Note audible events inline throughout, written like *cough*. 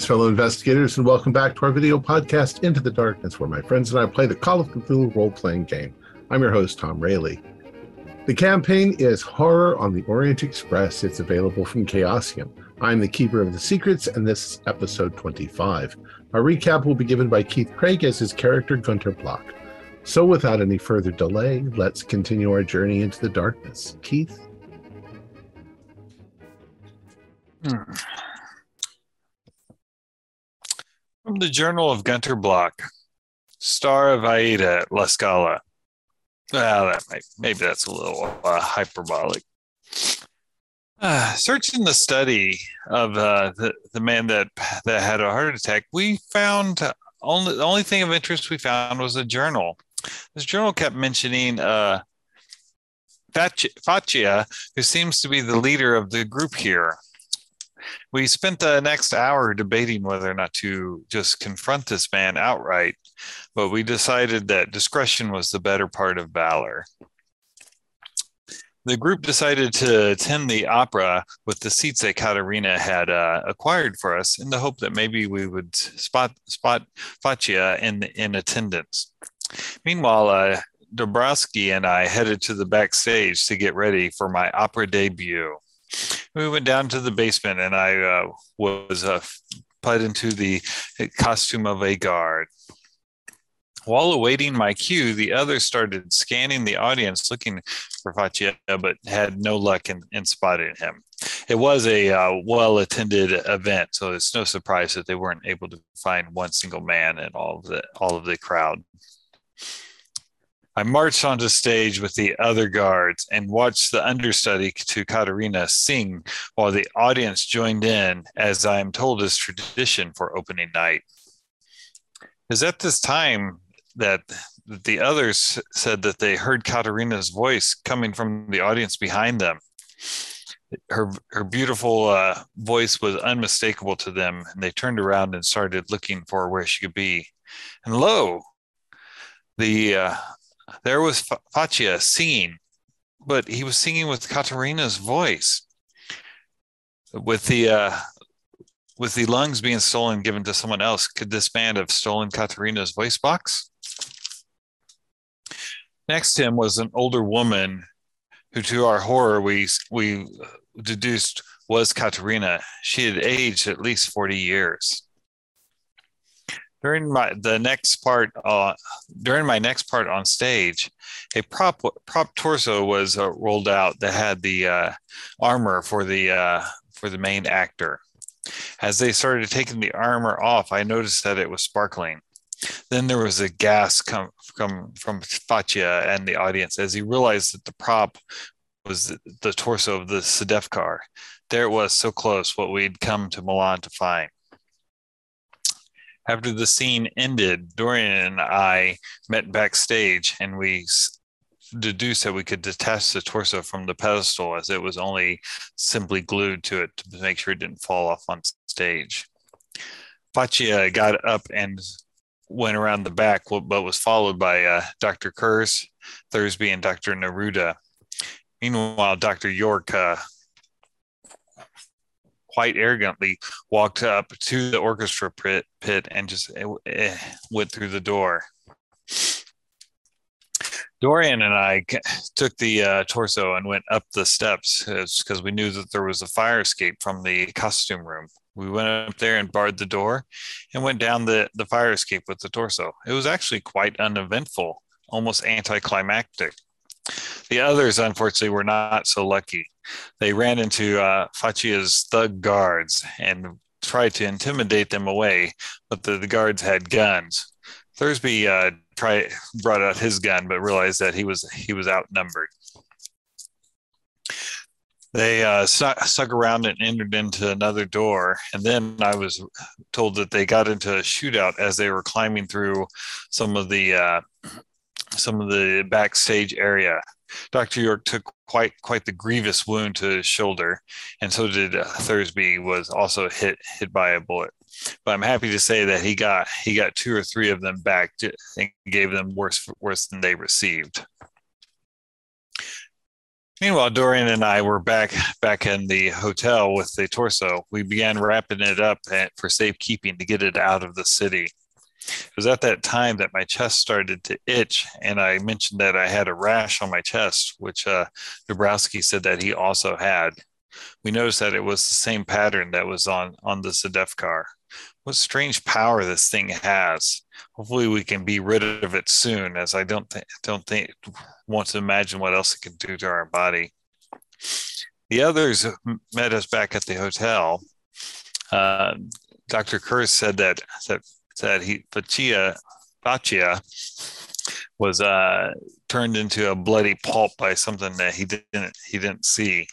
Greetings, fellow investigators, and welcome back to our video podcast, Into the Darkness, where my friends and I play the Call of Cthulhu role playing game. I'm your host, Tom Rayleigh. The campaign is Horror on the Orient Express. It's available from Chaosium. I'm the Keeper of the Secrets, and this is episode 25. Our recap will be given by Keith Craig as his character Gunter Block. So, without any further delay, let's continue our journey into the darkness. Keith? Hmm. From the Journal of Gunter Block, Star of Aida at La Scala. Well, that might, maybe that's a little uh, hyperbolic. Uh, searching the study of uh, the, the man that that had a heart attack, we found only the only thing of interest we found was a journal. This journal kept mentioning uh, Faccia, who seems to be the leader of the group here. We spent the next hour debating whether or not to just confront this man outright, but we decided that discretion was the better part of valor. The group decided to attend the opera with the seats that Katerina had uh, acquired for us in the hope that maybe we would spot spot Faccia in in attendance. Meanwhile, uh, and I headed to the backstage to get ready for my opera debut we went down to the basement and I uh, was uh, put into the costume of a guard. While awaiting my cue, the others started scanning the audience looking for Faccia, but had no luck in, in spotting him. It was a uh, well attended event, so it's no surprise that they weren't able to find one single man in all of the all of the crowd. I marched onto stage with the other guards and watched the understudy to Katerina sing while the audience joined in, as I am told is tradition for opening night. Is at this time that the others said that they heard Katerina's voice coming from the audience behind them. Her, her beautiful uh, voice was unmistakable to them, and they turned around and started looking for where she could be. And lo, the uh, there was Faccia singing, but he was singing with Katerina's voice. With the uh, with the lungs being stolen, given to someone else, could this band have stolen Katerina's voice box? Next to him was an older woman, who, to our horror, we we deduced was Katerina. She had aged at least forty years during my the next part uh, during my next part on stage a prop prop torso was uh, rolled out that had the uh, armor for the uh, for the main actor as they started taking the armor off i noticed that it was sparkling then there was a gas come from from Faccia and the audience as he realized that the prop was the, the torso of the Sedefkar. There it was, so close, what we'd come to Milan to find. After the scene ended, Dorian and I met backstage and we deduced that we could detach the torso from the pedestal as it was only simply glued to it to make sure it didn't fall off on stage. Faccia got up and went around the back, but was followed by uh, Dr. Kurz, Thursby, and Dr. Neruda. Meanwhile, Dr. York uh, quite arrogantly walked up to the orchestra pit, pit and just eh, eh, went through the door. Dorian and I took the uh, torso and went up the steps because we knew that there was a fire escape from the costume room. We went up there and barred the door and went down the, the fire escape with the torso. It was actually quite uneventful, almost anticlimactic. The others, unfortunately, were not so lucky. They ran into uh, thug guards and tried to intimidate them away, but the, the guards had guns. Thursby uh, brought out his gun, but realized that he was he was outnumbered. They uh, around and entered into another door, and then I was told that they got into a shootout as they were climbing through some of the uh, some of the backstage area. Dr. York took quite quite the grievous wound to his shoulder, and so did uh, Thursby. Was also hit hit by a bullet. But I'm happy to say that he got he got two or three of them back and gave them worse worse than they received. Meanwhile, Dorian and I were back back in the hotel with the torso. We began wrapping it up for safekeeping to get it out of the city. It was at that time that my chest started to itch, and I mentioned that I had a rash on my chest, which uh, Dabrowski said that he also had. We noticed that it was the same pattern that was on on the Sedefkar. What strange power this thing has! Hopefully, we can be rid of it soon, as I don't think don't think want to imagine what else it can do to our body. The others met us back at the hotel. Uh, Dr. Kurz said that that that he Faccia Faccia was uh, turned into a bloody pulp by something that he didn't he didn't see.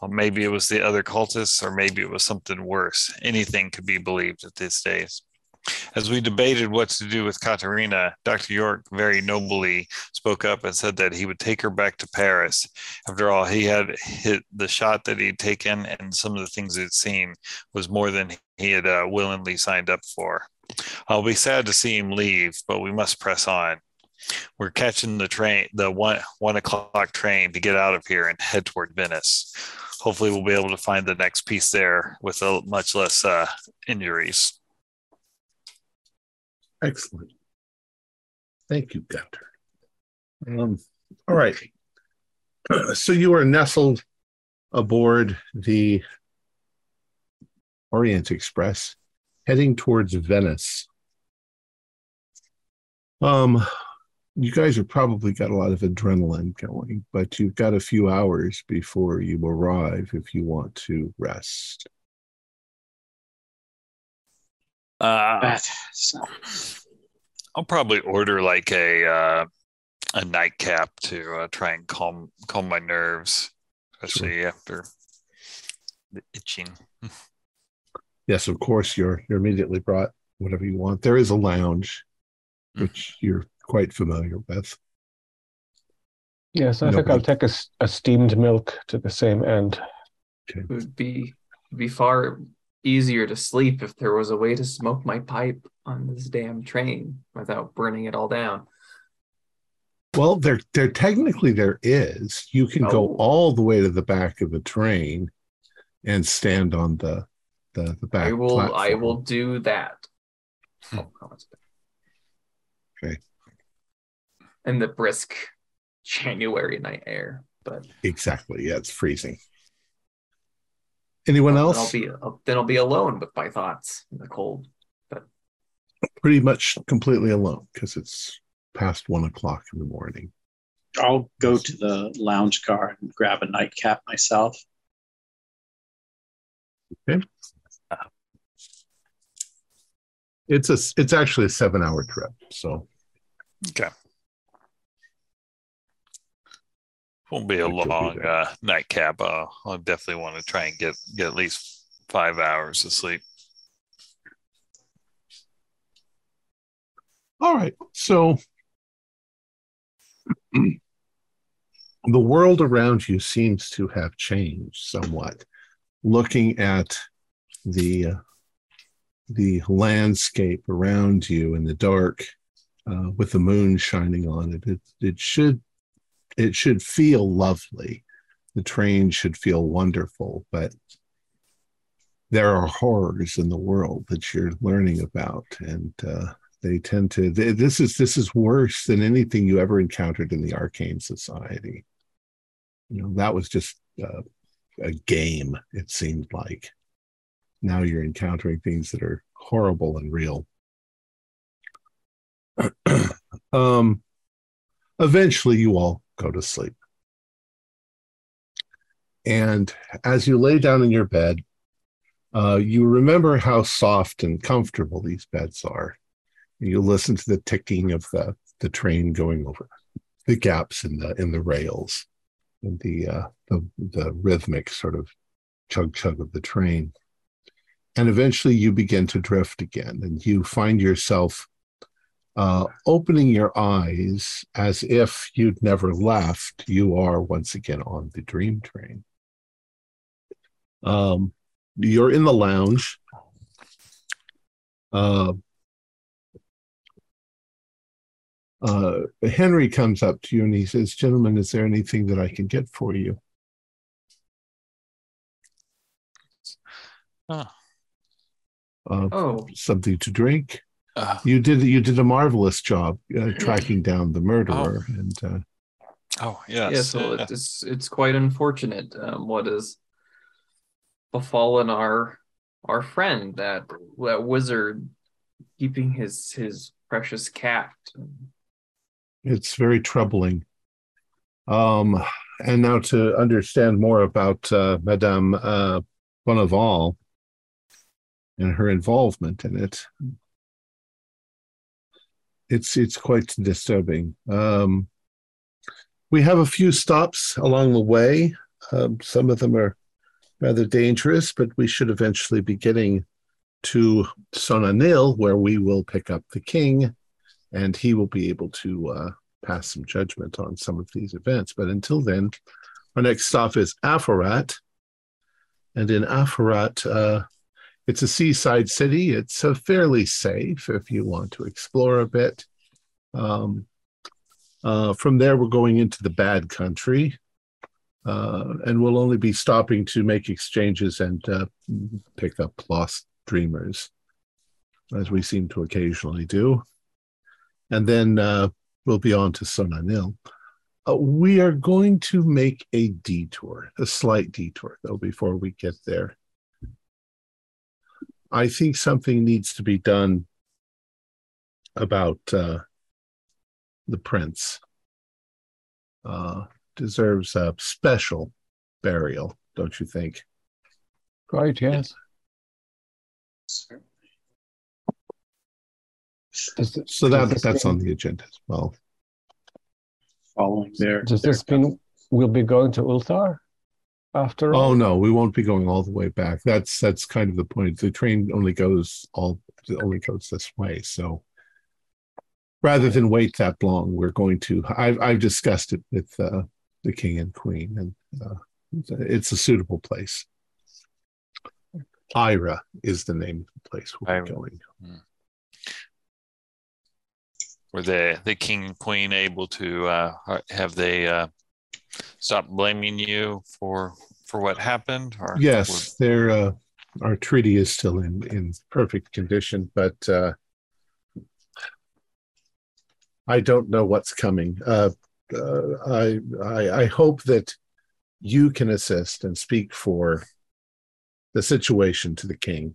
Well, maybe it was the other cultists, or maybe it was something worse. Anything could be believed at these days. As we debated what to do with Katerina, Dr. York very nobly spoke up and said that he would take her back to Paris. After all, he had hit the shot that he'd taken, and some of the things he'd seen was more than he had uh, willingly signed up for. I'll be sad to see him leave, but we must press on. We're catching the train, the one one o'clock train, to get out of here and head toward Venice. Hopefully, we'll be able to find the next piece there with a, much less uh, injuries. Excellent. Thank you, Gunter. Um, all right. *clears throat* So you are nestled aboard the Orient Express, heading towards Venice. Um, you guys have probably got a lot of adrenaline going, but you've got a few hours before you arrive if you want to rest. Uh, I'll probably order like a uh, a nightcap to uh, try and calm calm my nerves, especially sure. after the itching. yes, of course. You're you're immediately brought whatever you want. There is a lounge, mm. which you're quite familiar with. Yes, I think I'll take a, a steamed milk to the same end. Okay. It would be be far easier to sleep if there was a way to smoke my pipe on this damn train without burning it all down. Well, there, there technically there is. You can oh. go all the way to the back of the train and stand on the the, the back. I will. Platform. I will do that. Hmm. Oh, okay. In the brisk January night air, but exactly, yeah, it's freezing. Anyone else? Then I'll be uh, then I'll be alone with my thoughts in the cold. But pretty much completely alone because it's past one o'clock in the morning. I'll go to the lounge car and grab a nightcap myself. Okay. It's a it's actually a seven hour trip. So okay. Won't be a long uh, nightcap. Uh, I'll definitely want to try and get get at least five hours of sleep. All right. So *clears throat* the world around you seems to have changed somewhat. Looking at the uh, the landscape around you in the dark, uh, with the moon shining on it, it, it should it should feel lovely. The train should feel wonderful, but there are horrors in the world that you're learning about, and uh, they tend to. They, this is this is worse than anything you ever encountered in the arcane society. You know that was just uh, a game. It seemed like. Now you're encountering things that are horrible and real. *clears throat* um, eventually, you all go to sleep. And as you lay down in your bed, uh, you remember how soft and comfortable these beds are. You listen to the ticking of the, the train going over the gaps in the in the rails and the uh, the, the rhythmic sort of chug chug of the train. And eventually you begin to drift again and you find yourself uh, opening your eyes as if you'd never left, you are once again on the dream train. Um, you're in the lounge. Uh, uh, Henry comes up to you and he says, Gentlemen, is there anything that I can get for you? Oh. Uh, Oh, something to drink. Uh, You did you did a marvelous job uh, tracking down the murderer, and uh, oh yes. yes. well, uh, it's it's quite unfortunate um, what has befallen our our friend that that wizard keeping his his precious cat. it's very troubling. Um, and now to understand more about uh, Madame uh, Bonneval and her involvement in it, it's it's quite disturbing. Um, we have a few stops along the way. Um, some of them are rather dangerous, but we should eventually be getting to Sona-Nyl, where we will pick up the king, and he will be able to uh, pass some judgment on some of these events. But until then, our next stop is Afarat. And in Afarat, uh, it's a seaside city. It's uh, fairly safe if you want to explore a bit. Um, uh, from there, we're going into the bad country. Uh, and we'll only be stopping to make exchanges and uh, pick up lost dreamers, as we seem to occasionally do. And then uh, we'll be on to Sona-Nyl. Uh, we are going to make a detour, a slight detour, though, before we get there. I think something needs to be done about uh, the prince. Uh, deserves a special burial, don't you think? Right, yes. Does th- So does that this that's on the agenda as well. Following there. Does this mean we'll be going to Ulthar after all? Oh no, we won't be going all the way back. That's that's kind of the point. The train only goes all only goes this way. So rather than wait that long, we're going to. I've I've discussed it with uh, the king and queen, and uh, it's a suitable place. Ira is the name of the place we're Ira. going. were the the king and queen able to uh, have they stopped blaming you for for what happened? Or Yes, their uh, our treaty is still in in perfect condition, but uh, I don't know what's coming. Uh, uh, I, I I hope that you can assist and speak for the situation to the king.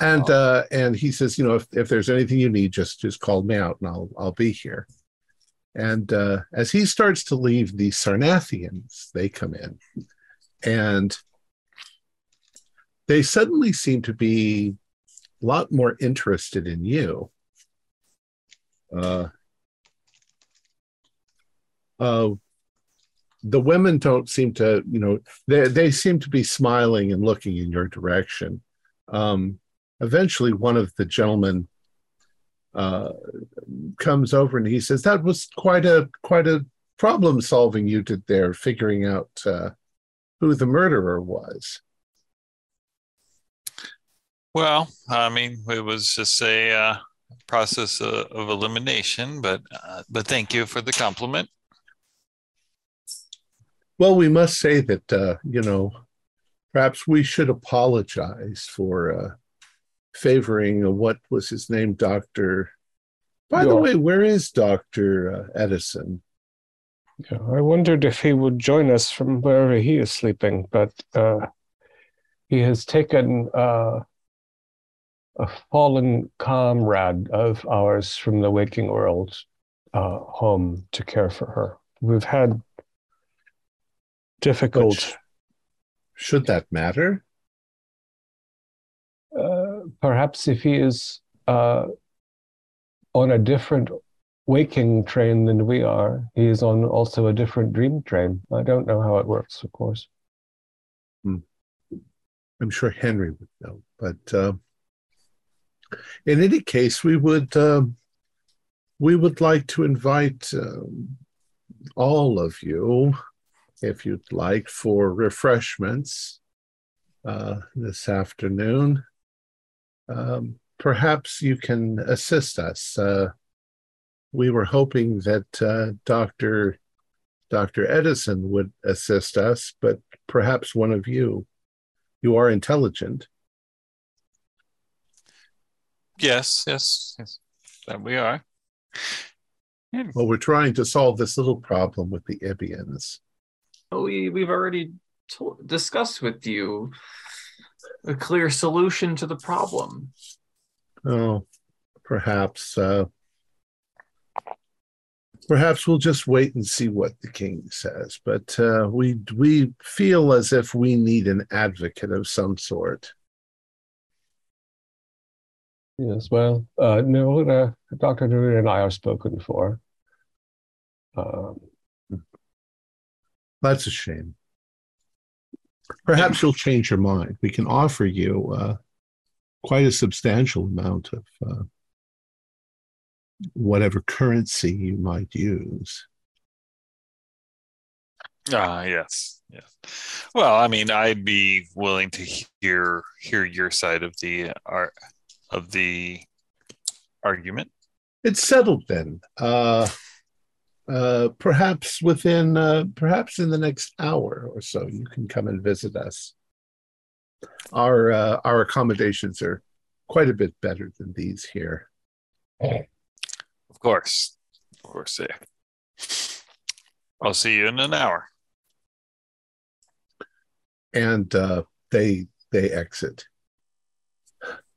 And uh, and he says, you know, if, if there's anything you need, just just call me out, and I'll I'll be here. And uh, as he starts to leave, the Sarnathians they come in, and they suddenly seem to be a lot more interested in you. Uh, uh, the women don't seem to, you know, they they seem to be smiling and looking in your direction. Um, eventually, one of the gentlemen uh, comes over and he says, "That was quite a quite a problem solving you did there, figuring out uh, who the murderer was." Well, I mean, it was just a uh, process of, of elimination, but uh, but thank you for the compliment. Well, we must say that uh, you know, perhaps we should apologize for uh, favoring uh, what was his name, Doctor. By the way, where is Doctor uh, Edison? Yeah, I wondered if he would join us from wherever he is sleeping, but uh, he has taken uh, a fallen comrade of ours from the waking world uh, home to care for her. We've had difficult. Should that matter? Uh, perhaps if he is uh, on a different waking train than we are, he is on also a different dream train. I don't know how it works, of course. I'm sure Henry would know, but uh, in any case, we would um, we would like to invite um, all of you, if you'd like, for refreshments uh, this afternoon. Um, perhaps you can assist us. Uh, we were hoping that uh, Dr. Dr. Edison would assist us, but perhaps one of you. You are intelligent. Yes, yes, yes. That we are. Yeah. Well, we're trying to solve this little problem with the Ibians. Oh, we we've already to- discussed with you a clear solution to the problem. Oh, perhaps. Uh, perhaps we'll just wait and see what the king says. But uh, we we feel as if we need an advocate of some sort. Yes, well, uh, Nerina, Dr. Nerina and I are spoken for. Um, That's a shame. Perhaps you'll change your mind. We can offer you uh, quite a substantial amount of uh, whatever currency you might use. Ah, yes, yes. Well, I mean, I'd be willing to hear hear your side of the art of the argument. It's settled then. Uh, uh, perhaps within, uh, perhaps in the next hour or so, you can come and visit us. Our uh, our accommodations are quite a bit better than these here. Of course, of course. Yeah. I'll see you in an hour. and uh, they they exit.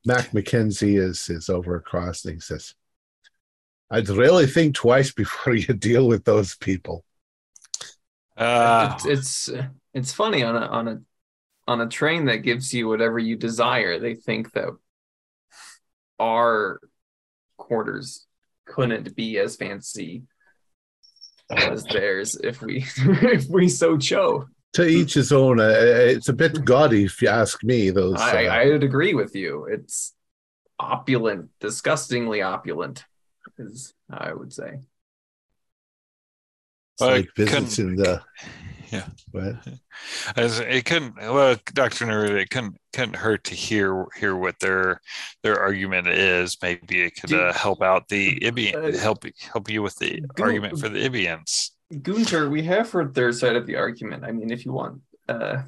Mac McKenzie is is over across and he says, "I'd really think twice before *laughs* you deal with those people." Uh, it's, it's it's funny on a on a on a train that gives you whatever you desire. They think that our quarters couldn't be as fancy as *laughs* theirs if we *laughs* if we so chose. To each his own. Uh, it's a bit gaudy, if you ask me. Those I, uh, I would agree with you. It's opulent, disgustingly opulent, is how I would say. it's like I visits in the *laughs* Yeah. What? As it couldn't, well, Doctor Neruda, it couldn't couldn't hurt to hear hear what their their argument is. Maybe it could uh, help out the Ibian, Uh, help help you with the go- argument for the Ibians. Gunter, we have heard their side of the argument. I mean, if you want, uh,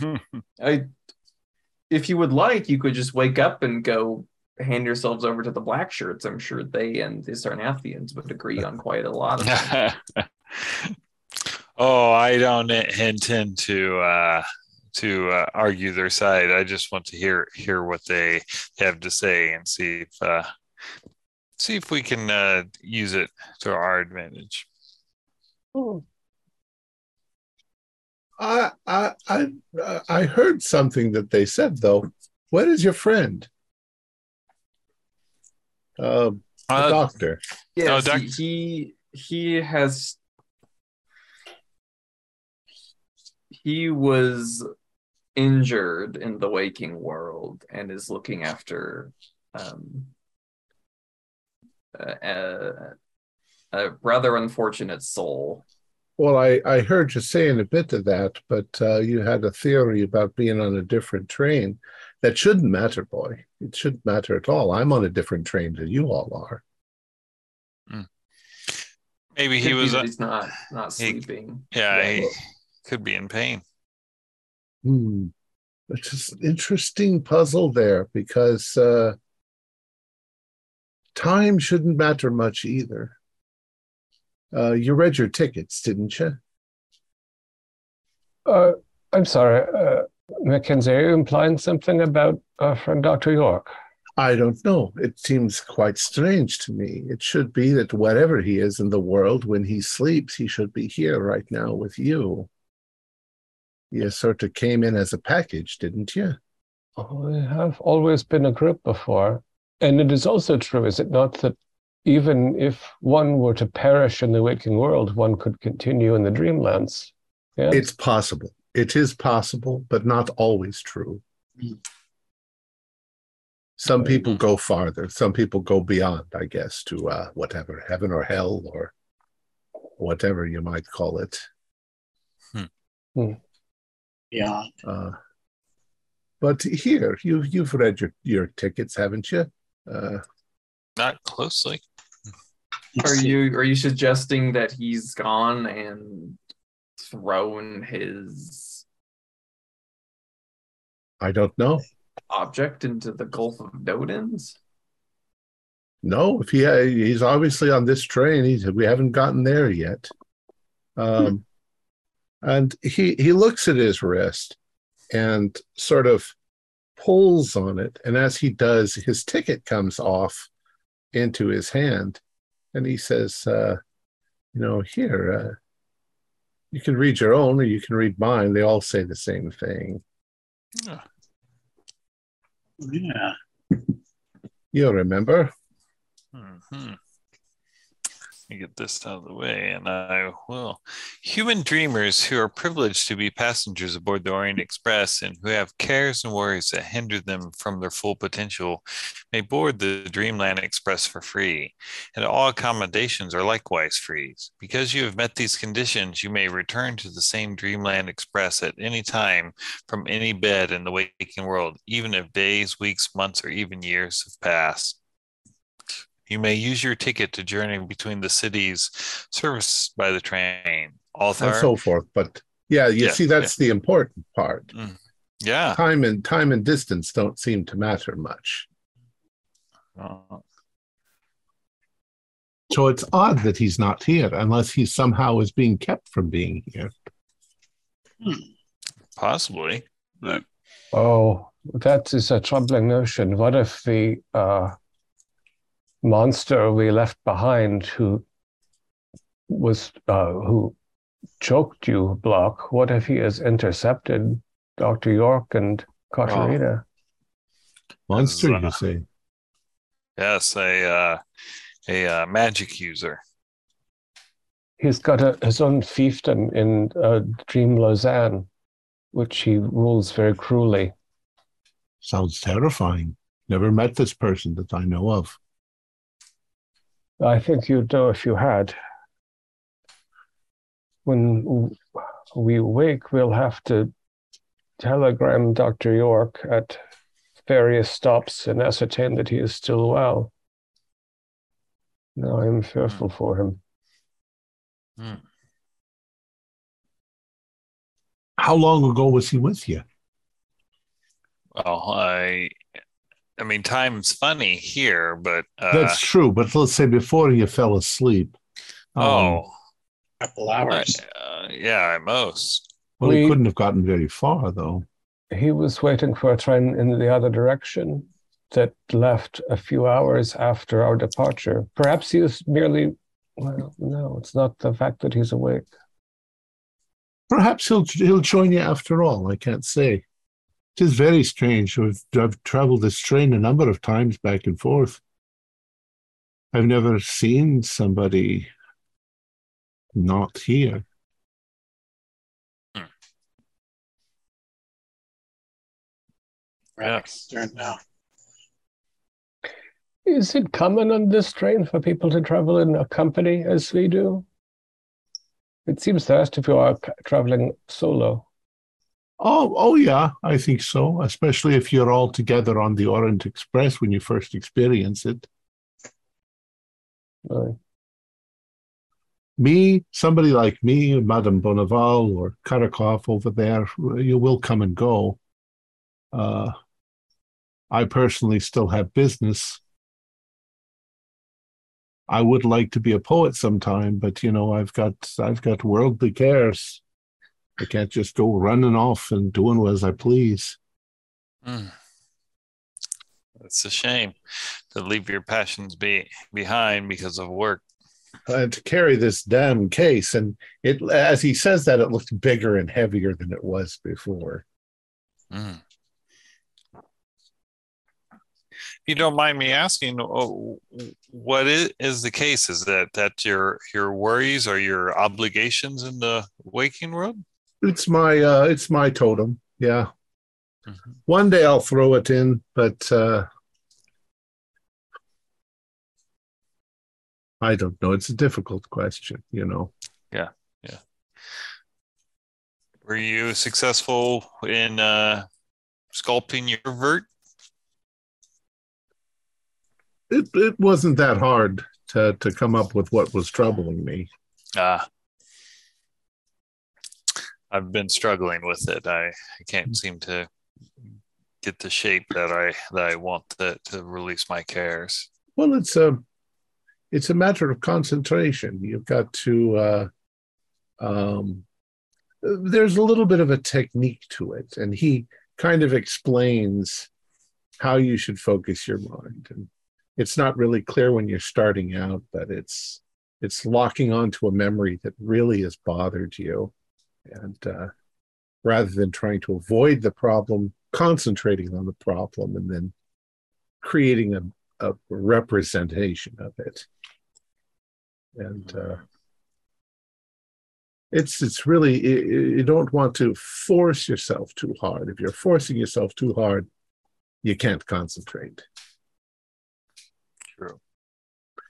*laughs* I, if you would like, you could just wake up and go hand yourselves over to the black shirts. I'm sure they and the Sarnathians would agree on quite a lot of *laughs* things. oh, I don't intend to uh, to uh, argue their side. I just want to hear hear what they have to say and see if uh, see if we can uh, use it to our advantage. I I I uh, I heard something that they said though. Where is your friend? Uh, the Uh, doctor. Yes, Doc- he, he he has he was injured in the waking world and is looking after um a, a, a rather unfortunate soul. Well, I, I heard you saying a bit of that, but uh, you had a theory about being on a different train. That shouldn't matter, boy. It shouldn't matter at all. I'm on a different train than you all are. maybe he was. that Uh, he's not not he- sleeping. yeah, he well. could be in pain. Hmm. It's just an interesting puzzle there because uh, time shouldn't matter much either. Uh, you read your tickets, didn't you? uh, I'm sorry, uh, Mackenzie, are you implying something about uh, our friend Dr. York? I don't know. It seems quite strange to me. It should be that wherever he is in the world, when he sleeps, he should be here right now with you. You sort of came in as a package, didn't you? Oh, we have always been a group before. And it is also true, is it not, that even if one were to perish in the waking world, one could continue in the dreamlands? Yeah. It's possible. It is possible, but not always true. Some people go farther. Some people go beyond, I guess, to uh, whatever, heaven or hell or whatever you might call it. Yeah. Uh, but here, you you've read your your tickets, haven't you? Uh, Not closely. Are *laughs* you are you suggesting that he's gone and thrown his I don't know. object into the Gulf of Nodens? No, if he he's obviously on this train, he's we haven't gotten there yet. Um, and he he looks at his wrist and sort of pulls on it, and as he does, his ticket comes off into his hand, and he says, uh, "You know, here, uh, you can read your own, or you can read mine. They all say the same thing. Yeah. yeah. You remember?" hmm Let me get this out of the way, and I will. Human dreamers who are privileged to be passengers aboard the Orient Express and who have cares and worries that hinder them from their full potential may board the Dreamland Express for free, and all accommodations are likewise free. Because you have met these conditions, you may return to the same Dreamland Express at any time from any bed in the waking world, even if days, weeks, months, or even years have passed. You may use your ticket to journey between the cities serviced by the train. Ulthar, and so forth. But yeah, you Yeah, see, that's the important part. yeah. Time and time and distance don't seem to matter much. Uh, So it's odd that he's not here, unless he somehow is being kept from being here. possibly. Oh, that is a troubling notion. What if the uh, monster we left behind, who was uh, who choked you, Block? What if he has intercepted Doctor York and Katarina? Monster, Uh, you say? Yes, a uh, a uh, magic user. He's got a, his own fiefdom in uh, Dream Lausanne, which he rules very cruelly. Sounds terrifying. Never met this person that I know of. I think you'd know if you had. When we wake, we'll have to telegram Dr. York at various stops and ascertain that he is still well. Now I'm fearful hmm. for him. Hmm. How long ago was he with you? Well, I, I mean, time's funny here, but uh, That's true, but let's say before you fell asleep. Um, oh, Couple hours. uh, yeah, at most. well, he couldn't have gotten very far, though. He was waiting for a train in the other direction that left a few hours after our departure. Perhaps he was merely, well, no, it's not the fact that he's awake. Perhaps he'll he'll join you after all. I can't say. It is very strange. I've, I've traveled this train a number of times back and forth. I've never seen somebody not here. Hmm. Yeah. Turn now. Is it common on this train for people to travel in a company as we do? It seems the rest of you are traveling solo. Oh, oh yeah, I think so. Especially if you're all together on the Orient Express when you first experience it. Me, somebody like me, Madame Bonneval or Karakov over there, you will come and go. Uh, I personally still have business. I would like to be a poet sometime, but you know, I've got I've got worldly cares. I can't just go running off and doing as I please. Mm. It's a shame to leave your passions be behind because of work. uh, to carry this damn case. And it, as he says that, it looked bigger and heavier than it was before. Mm. If you don't mind me asking, oh, what is, is the case? Is that that your your worries or your obligations in the waking world? It's my, uh, it's my totem. Yeah. Mhm. One day I'll throw it in, but uh, I don't know. It's a difficult question, you know. Yeah, yeah. Were you successful in uh, sculpting your vert? It it wasn't that hard to to come up with what was troubling me. Ah. I've been struggling with it. I, I can't seem to get the shape that I that I want to, to release my cares. Well, it's a it's a matter of concentration. You've got to. Uh, um, there's a little bit of a technique to it, and he kind of explains how you should focus your mind. And it's not really clear when you're starting out, but it's it's locking onto a memory that really has bothered you, and uh, rather than trying to avoid the problem, concentrating on the problem, and then creating a, a representation of it. And uh, it's it's really you, you don't want to force yourself too hard. If you're forcing yourself too hard, you can't concentrate. True.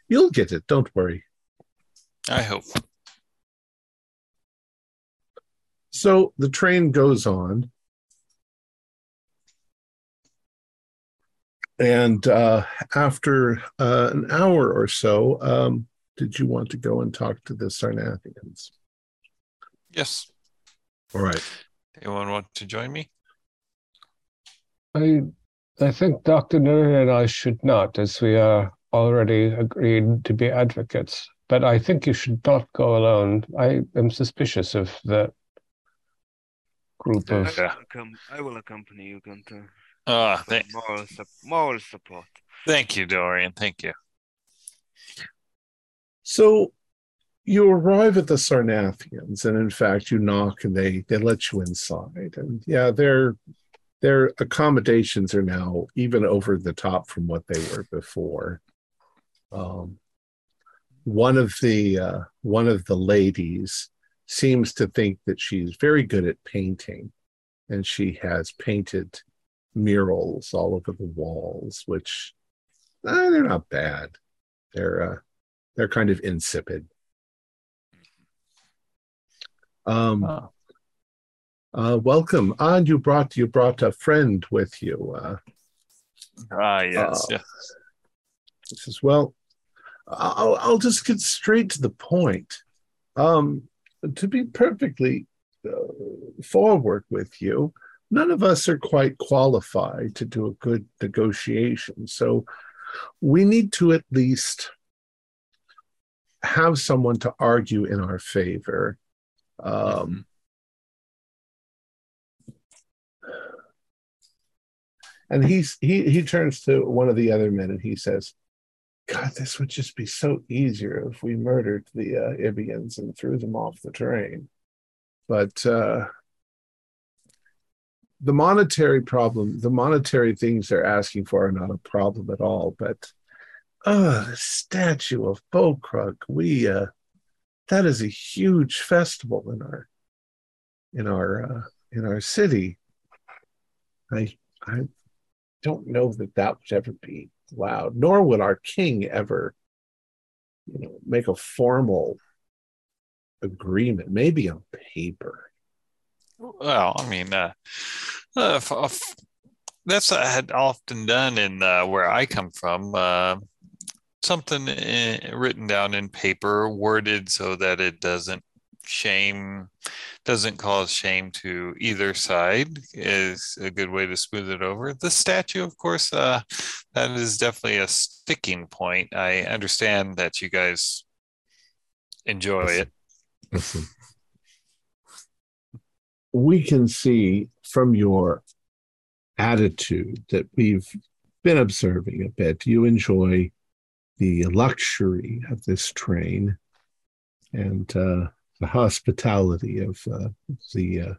You'll get it. Don't worry. I hope. So the train goes on. And uh, after uh, an hour or so, um, did you want to go and talk to the Sarnathians? Yes. All right. Anyone want to join me? I I think Dr. Nuri and I should not, as we are already agreed to be advocates. But I think you should not go alone. I am suspicious of the group of. Yeah. Accom- I will accompany you, Gunther. Ah, for thank, Moral, sup- moral support. thank you, Dorian. Thank you. So you arrive at the Sarnathians, and in fact, you knock and they they let you inside. And yeah, their their accommodations are now even over the top from what they were before. Um, one of the uh, one of the ladies seems to think that she's very good at painting, and she has painted murals all over the walls, which uh, they're not bad. They're uh, they're kind of insipid. Um, uh, welcome, Ah, and you brought you brought a friend with you. Uh, Ah, yes, Uh, yes. he says, "Well, I'll I'll just get straight to the point. Um, to be perfectly uh, forward with you, none of us are quite qualified to do a good negotiation. So we need to at least have someone to argue in our favor." Um, And he's he he turns to one of the other men and he says, "God, this would just be so easier if we murdered the uh, Ibians and threw them off the train." But uh, the monetary problem, the monetary things they're asking for are not a problem at all. But uh, the statue of Bokrug, we uh, that is a huge festival in our in our uh, in our city. I I don't know that that would ever be allowed, nor would our king ever, you know, make a formal agreement, maybe on paper. Well, I mean, uh, uh, f- that's had often done in uh, where I come from. Uh, something uh, written down in paper, worded so that it doesn't shame, doesn't cause shame to either side, is a good way to smooth it over. The statue, of course, uh, that is definitely a sticking point. I understand that you guys enjoy it. *laughs* We can see from your attitude that we've been observing a bit. You enjoy the luxury of this train and uh, the hospitality of uh, the uh,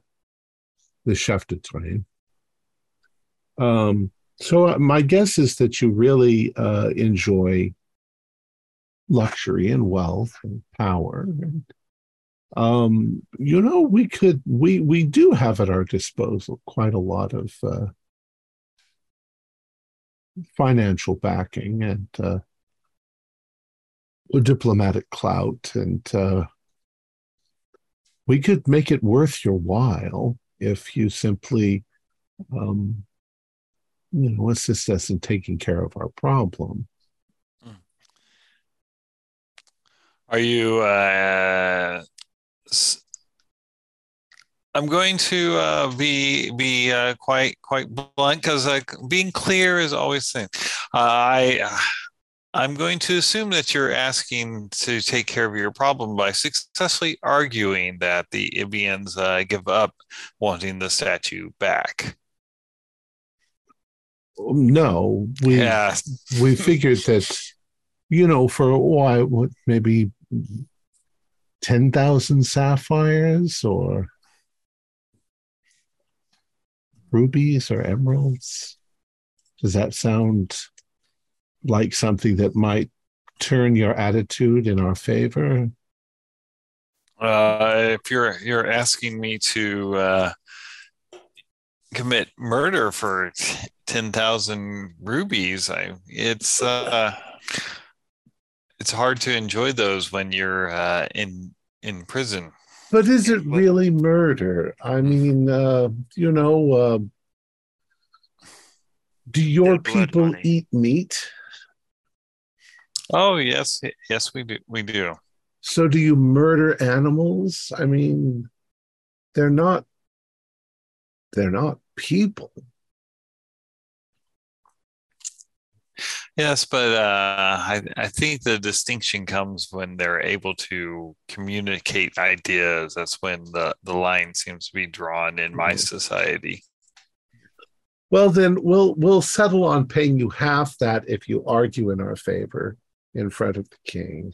the Shafted train. Um, so uh, my guess is that you really uh, enjoy luxury and wealth and power um you know we could we we do have at our disposal quite a lot of uh financial backing and uh diplomatic clout and uh we could make it worth your while if you simply um you know, assist us in taking care of our problem. Are you? Uh, I'm going to uh, be be uh, quite quite blunt because uh, being clear is always thing. Uh, I I'm going to assume that you're asking to take care of your problem by successfully arguing that the Ibians uh, give up wanting the statue back. No, we Yeah, we figured that, you know, for why what maybe ten thousand sapphires or rubies or emeralds. Does that sound like something that might turn your attitude in our favor? Uh, if you're you're asking me to uh, commit murder for ten thousand rubies, I it's uh, it's hard to enjoy those when you're uh, in in prison. But is it really murder? I mean, uh, you know, uh, do your people money. eat meat? Oh yes, yes we do we do. So do you murder animals? I mean, they're not they're not people. Yes, but uh, I I think the distinction comes when they're able to communicate ideas. That's when the the line seems to be drawn in my Mhm. society. Well, then we'll we'll settle on paying you half that if you argue in our favor in front of the king.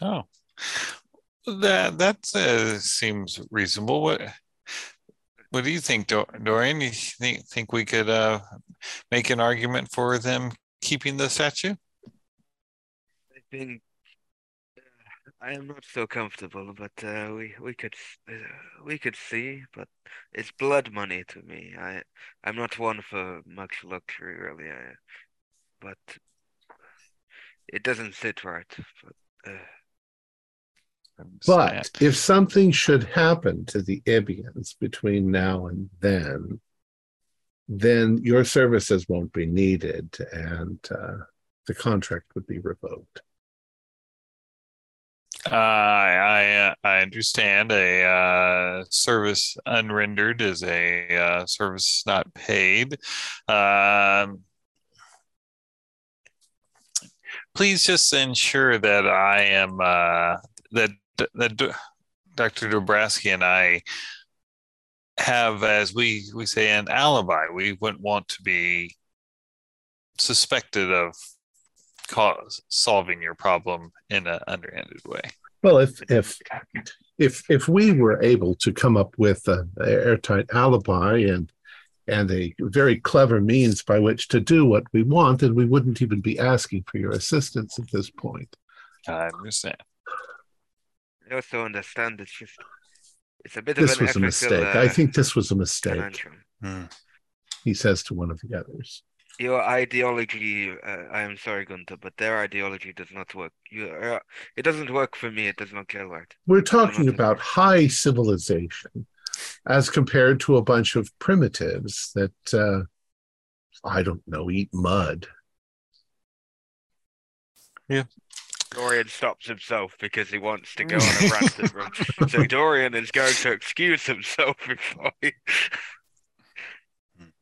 Oh, that that uh, seems reasonable. What what do you think, Dor- Dorian? You think think we could uh, make an argument for them keeping the statue? I think uh, I am not so comfortable, but uh, we we could uh, we could see, but it's blood money to me. I I'm not one for much luxury really, I, but it doesn't sit right. But uh, But if something should happen to the Ibians between now and then, then your services won't be needed and uh, the contract would be revoked. Uh, I I I understand a uh, service unrendered is a uh, service not paid. Um, please just ensure that I am uh, that that Dr. Dobrowski and I have, as we we say, an alibi. We wouldn't want to be suspected of cause solving your problem in an underhanded way. Well, if if if if we were able to come up with an airtight alibi and and a very clever means by which to do what we want, and we wouldn't even be asking for your assistance at this point. I understand. I also understand it's just it's a bit This of an was a ethical, mistake. I uh, think this was a mistake. Hmm. he says to one of the others. Your ideology, uh, I am sorry, Gunther, but their ideology does not work. You, uh, it doesn't work for me. It does not gel right. We're talking about high civilization as compared to a bunch of primitives that, uh, I don't know, eat mud. Yeah. Dorian stops himself because he wants to go on a rant at Ron. So Dorian is going to excuse himself before he. *laughs*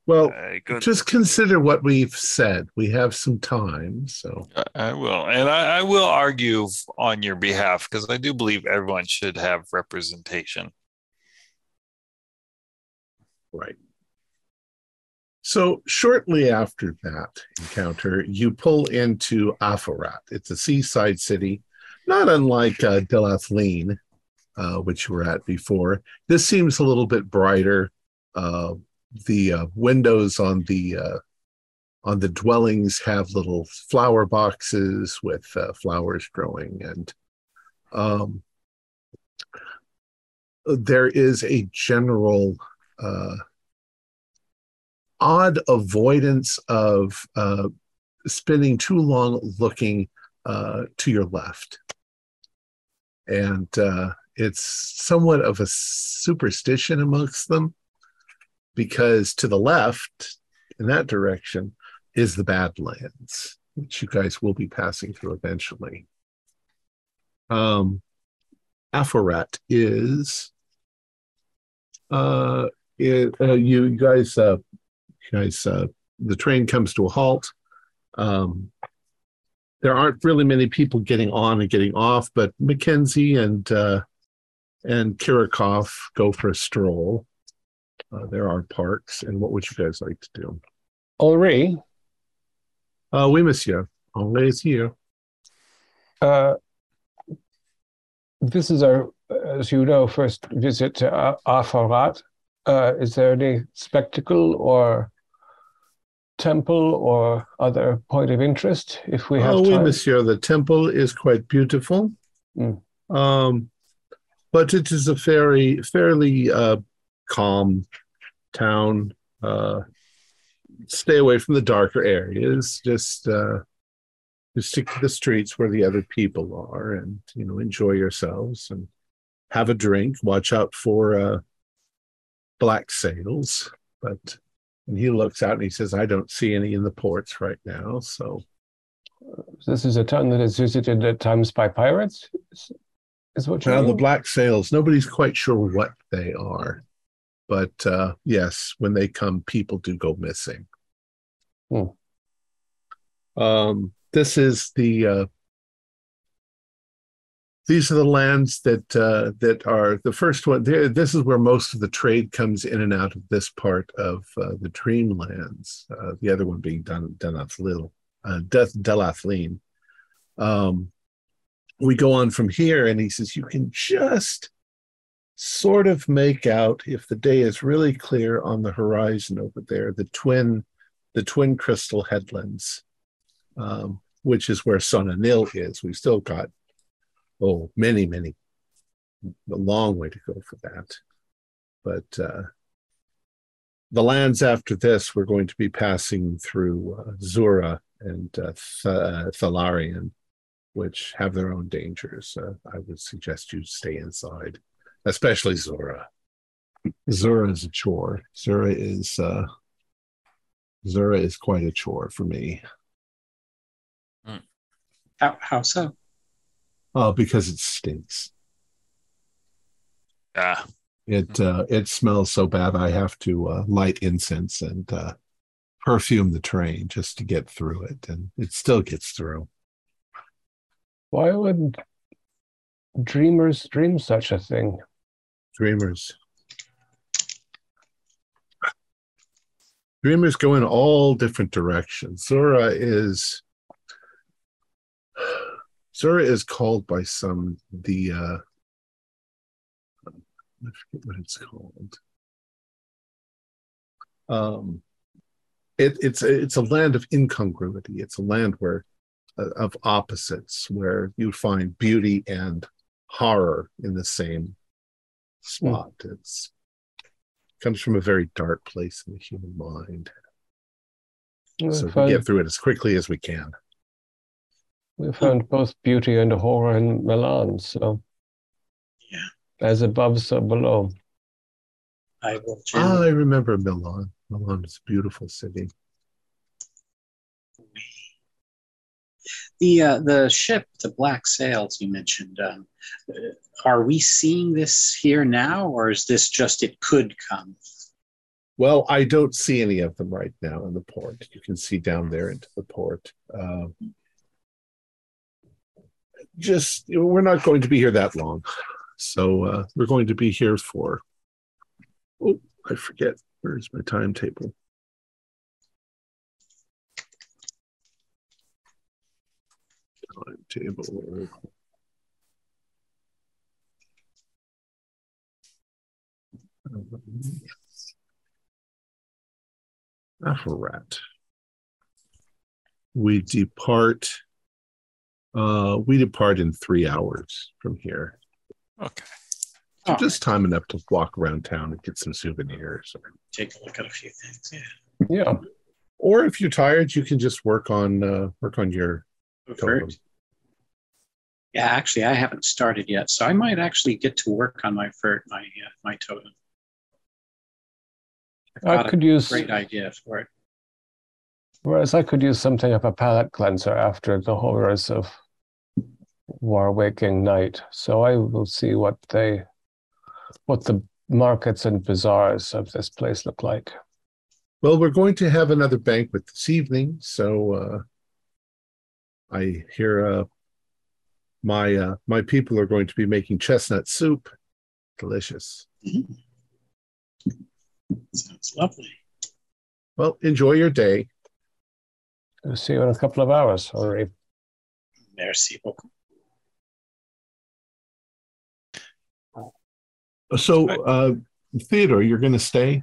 Well, Uh, just consider what we've said. We have some time, so I- I will, and I, I will argue on your behalf because I do believe everyone should have representation. Right. So shortly after that encounter, you pull into Afarat. It's a seaside city, not unlike uh, Dylath-Leen, uh, which you were at before. This seems a little bit brighter. Uh, the uh, windows on the uh, on the dwellings have little flower boxes with uh, flowers growing, and um, there is a general uh, odd avoidance of uh, spending too long looking uh, to your left. And uh, it's somewhat of a superstition amongst them because to the left in that direction is the Badlands, which you guys will be passing through eventually. Um, Aphorat is uh, it, uh, you, you guys, uh, you guys, uh, the train comes to a halt. Um, there aren't really many people getting on and getting off, but Mackenzie and uh, and Kirikov go for a stroll. Uh, there are parks, and what would you guys like to do? Henri, Uh, oui, monsieur. Henri is here. uh, this is our, as you know, first visit to Afarat. Uh, is there any spectacle or temple or other point of interest if we have oh, oui, time? monsieur. The temple is quite beautiful. Mm. Um, but it is a very, fairly uh, calm town. Uh, stay away from the darker areas. Just, uh, just stick to the streets where the other people are, and you know, enjoy yourselves and have a drink. Watch out for uh, black sails. But and he looks out and he says, "I don't see any in the ports right now." So. This is a town that is visited at times by pirates, is, what you Well, the black sails, nobody's quite sure what they are. But uh, yes, when they come, people do go missing. Hmm. Um, this is the uh, these are the lands that uh, that are the first one. This is where most of the trade comes in and out of this part of uh, the Dreamlands. Uh, the other one being Dun Dunathlil, uh, Dylath-Leen. Um, we go on from here, and he says you can just sort of make out if the day is really clear on the horizon over there the twin the twin crystal headlands um, which is where Sona-Nyl is we've still got oh many many a long way to go for that but uh, the lands after this we're going to be passing through uh, Xura and uh, uh, Thalarion which have their own dangers uh, I would suggest you stay inside especially Zora. Zora is a chore. Zora is uh Zora is quite a chore for me. How, how so? Uh because it stinks. Ah, It uh it smells so bad I have to uh light incense and uh perfume the train just to get through it and it still gets through. Why would dreamers dream such a thing? Dreamers. Dreamers go in all different directions. Zora is Zora is called by some the uh I forget what it's called. Um it, it's it's a land of incongruity. It's a land where uh, of opposites, where you find beauty and horror in the same spot. It's comes from a very dark place in the human mind. So we get through it as quickly as we can. We found both beauty and horror in Milan, so Yeah. as above, so below. I will. Ah, I remember Milan. Milan is a beautiful city. The uh, the ship, the Black Sails you mentioned. Um, uh, are we seeing this here now, or is this just it could come? Well, I don't see any of them right now in the port. You can see down there into the port. Uh, just we're not going to be here that long, so uh, we're going to be here for. Oh, I forget. Where's my timetable? Timetable. Apparat. We depart. Uh, we depart in three hours from here. okay. So Oh. just time enough to walk around town and get some souvenirs. Or... Take a look at a few things. Yeah. Yeah, Or if you're tired, you can just work on uh, work on your totem. Yeah, actually, I haven't started yet, so I might actually get to work on my vert, my uh, my totem. I've a could use great idea for it. Whereas I could use something of a palate cleanser after the horrors of War Waking Night. So I will see what they, what the markets and bazaars of this place look like. Well, we're going to have another banquet this evening, so uh, I hear uh, my uh, my people are going to be making chestnut soup. Delicious. Sounds lovely. Well, enjoy your day. I'll see you in a couple of hours, or Merci beaucoup. So, uh, Theodore, you're going to stay.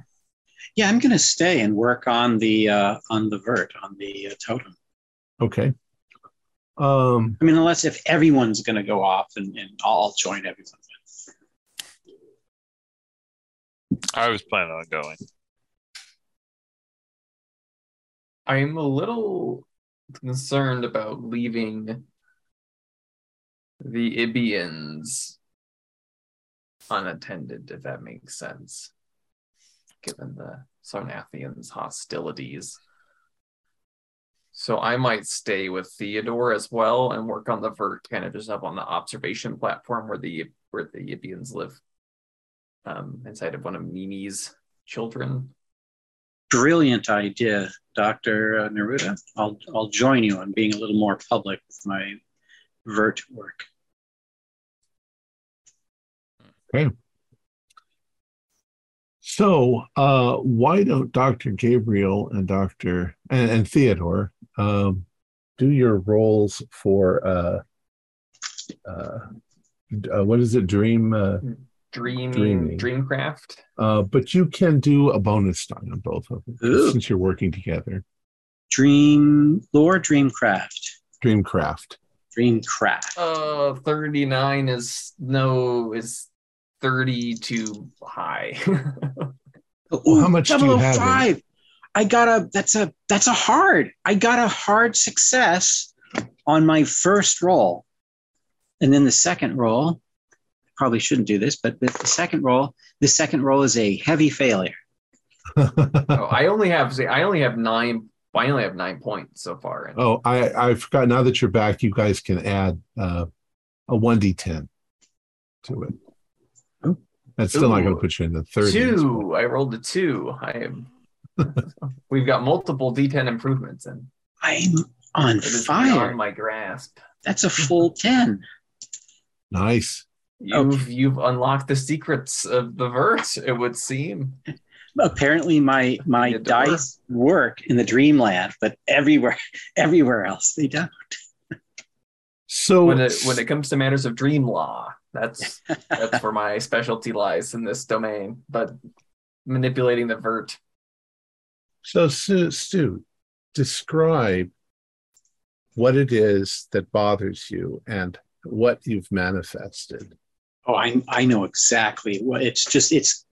Yeah, I'm going to stay and work on the uh, on the vert on the uh, totem. Okay. Um, I mean, unless if everyone's going to go off, and, and I'll join everyone. I was planning on going. I'm a little concerned about leaving the Ibians unattended, if that makes sense, given the Sarnathians' hostilities. So I might stay with Theodore as well and work on the vert, kind of just up on the observation platform where the where the Ibians live, um, inside of one of Mimi's children. Brilliant idea, Doctor Neruda. I'll I'll join you on being a little more public with my vert work. So, uh, why don't Dr. Gabriel and Dr. and, and Theodore um, do your roles for uh, uh, uh, what is it? Dream. Uh, Dreaming, Dreaming. Dreamcraft. uh, but you can do a bonus die on both of them Ooh. since you're working together. Dream lore, Dreamcraft, Dreamcraft. Dreamcraft. Uh, 39 is no, is 30 too high. *laughs* Well, how much do you have 005. I got a that's a that's a hard. I got a hard success on my first roll. And then the second roll, probably shouldn't do this, but the the second roll, the second roll is a heavy failure. *laughs* oh, I only have I only have nine I only have nine points so far. And oh, I I forgot. Now that you're back, you guys can add uh, a one d10 to it. That's still not going to put you in the third. two. I rolled a two. I am *laughs* we've got multiple D10 improvements and I'm on fire. beyond my grasp. That's a full *laughs* 10. Nice. You've you've unlocked the secrets of the verse, it would seem. Apparently my *laughs* my You adore. dice work in the dreamland, but everywhere everywhere else they don't. So When it when it comes to matters of dream lore, that's *laughs* that's where my specialty lies in this domain. But manipulating the vert. So, Stu, Stu, describe what it is that bothers you and what you've manifested. Oh, I I know exactly what it's just it's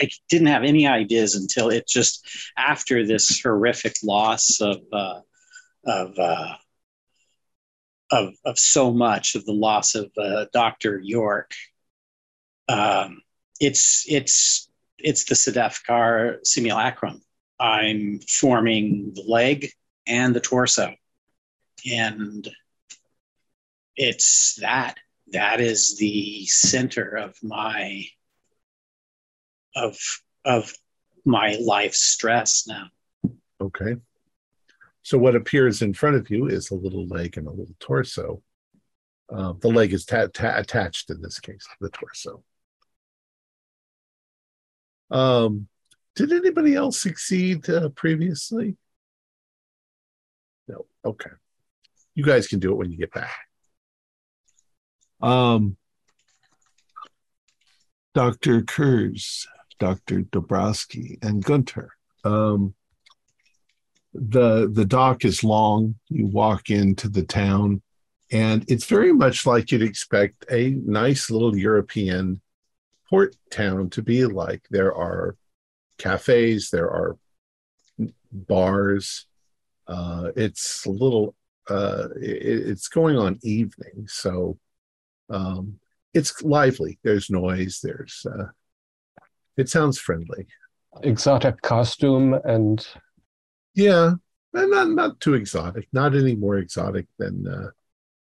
I didn't have any ideas until it just after this horrific loss of uh, of uh, of of so much of the loss of uh, Doctor York. Um, it's it's it's the Sedefkar simulacrum. I'm forming the leg and the torso, and it's that that is the center of my of of my life stress now Okay. So, what appears in front of you is a little leg and a little torso. Uh, the leg is ta- ta- attached in this case to the torso. Um, did anybody else succeed uh, previously? No. Okay. You guys can do it when you get back. Um, Dr. Kurz, Dr. Dobrowski, and Gunter. Um, the the dock is long. You walk into the town, and it's very much like you'd expect a nice little European port town to be like. There are cafes, there are bars. Uh, it's a little. Uh, it, it's going on evening, so um, it's lively. There's noise. There's. Uh, it sounds friendly. exotic costume and Yeah, not not too exotic, not any more exotic than uh,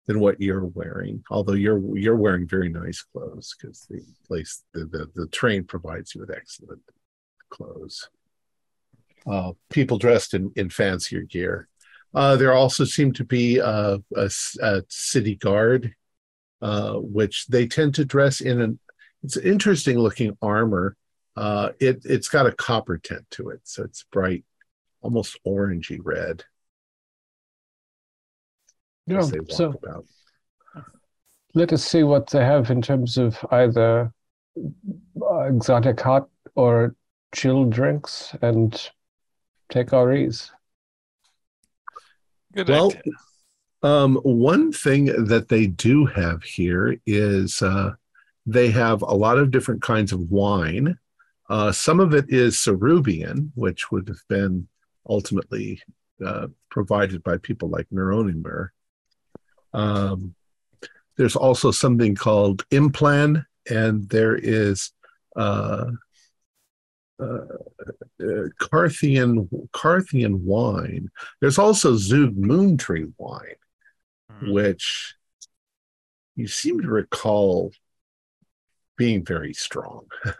than what you're wearing. Although you're you're wearing very nice clothes because the place the, the the train provides you with excellent clothes. Uh, people dressed in in fancier gear. Uh, there also seem to be a a, s- a city guard, uh, which they tend to dress in an it's interesting looking armor. Uh, it it's got a copper tint to it, so it's bright, almost orangey red Yeah, as they walk so about. let us see what they have in terms of either uh, exotic hot or chilled drinks and take our ease. Good Well, idea. Um, one thing that they do have here is uh, they have a lot of different kinds of wine. Uh, some of it is Cerubian, which would have been ultimately uh, provided by people like Neronimir. Um, there's also something called Implan, and there is uh, uh, uh, Carthian Carthian wine. There's also Zoog Moon Tree wine Hmm. which you seem to recall being very strong, *laughs*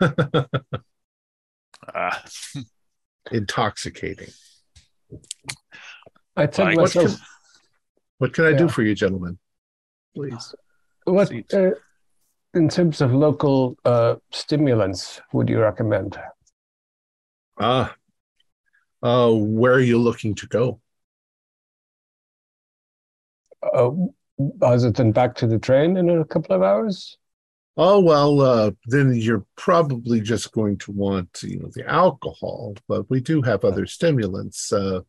Ah, *laughs* intoxicating. I think Like- What myself, can, what can I do for you, gentlemen? Please. what uh, in terms of local uh, stimulants would you recommend? Ah, uh, where are you looking to go? Uh, other than back to the train in a couple of hours? Oh well, uh, then you're probably just going to want, you know, the alcohol. But we do have other stimulants, uh,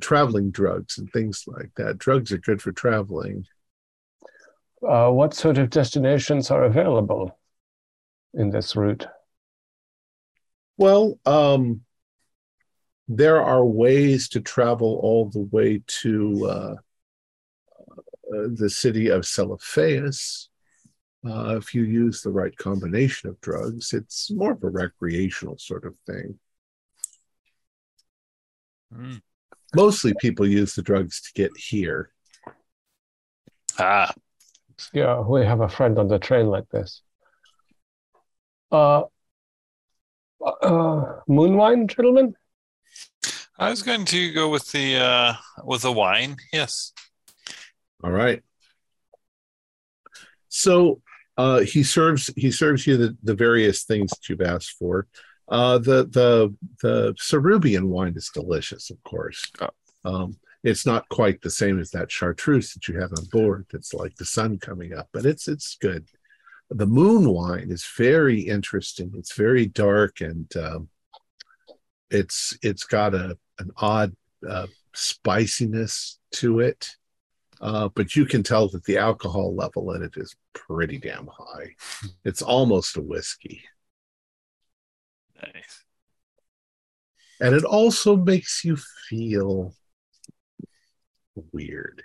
traveling drugs and things like that. Drugs are good for traveling. Uh, what sort of destinations are available in this route? Well, um, there are ways to travel all the way to uh, uh, the city of Celephaïs. Uh, if you use the right combination of drugs, it's more of a recreational sort of thing. Hmm. Mostly people use the drugs to get here. ah, Yeah, we have a friend on the train like this. Uh, uh, moon wine, gentlemen? I was going to go with the uh, with the wine. Yes. All right. So uh, he serves he serves you the, the various things that you've asked for. Uh, the the the Cerubian wine is delicious, of course. Oh. Um, it's not quite the same as that chartreuse that you have on board. It's like the sun coming up, but it's it's good. The moon wine is very interesting. It's very dark and um, it's it's got a an odd uh, spiciness to it. Uh, but you can tell that the alcohol level in it is pretty damn high. It's almost a whiskey. Nice. And it also makes you feel weird.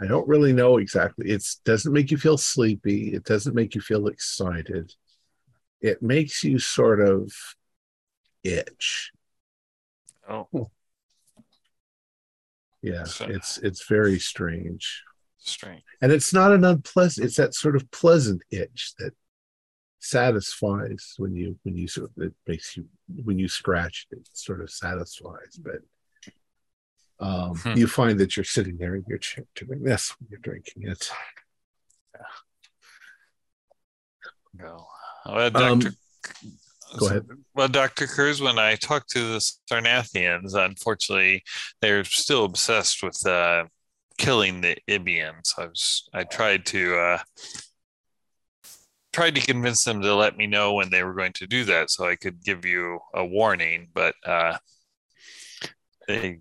I don't really know exactly. It doesn't make you feel sleepy. It doesn't make you feel excited. It makes you sort of itch. Oh, Yeah, So- it's it's very strange. strange. and it's not an unpleasant it's that sort of pleasant itch that satisfies when you when you sort of it makes you when you scratch it, it sort of satisfies but um, Hmm. you find that you're sitting there in your chair doing this when you're drinking it Go. Well, Um, Doctor. Go ahead. Well, Dr. Cruz, when I talked to the Sarnathians, unfortunately, they're still obsessed with uh, killing the Ibians. I was, I tried to, uh, tried to convince them to let me know when they were going to do that, so I could give you a warning. But uh, they,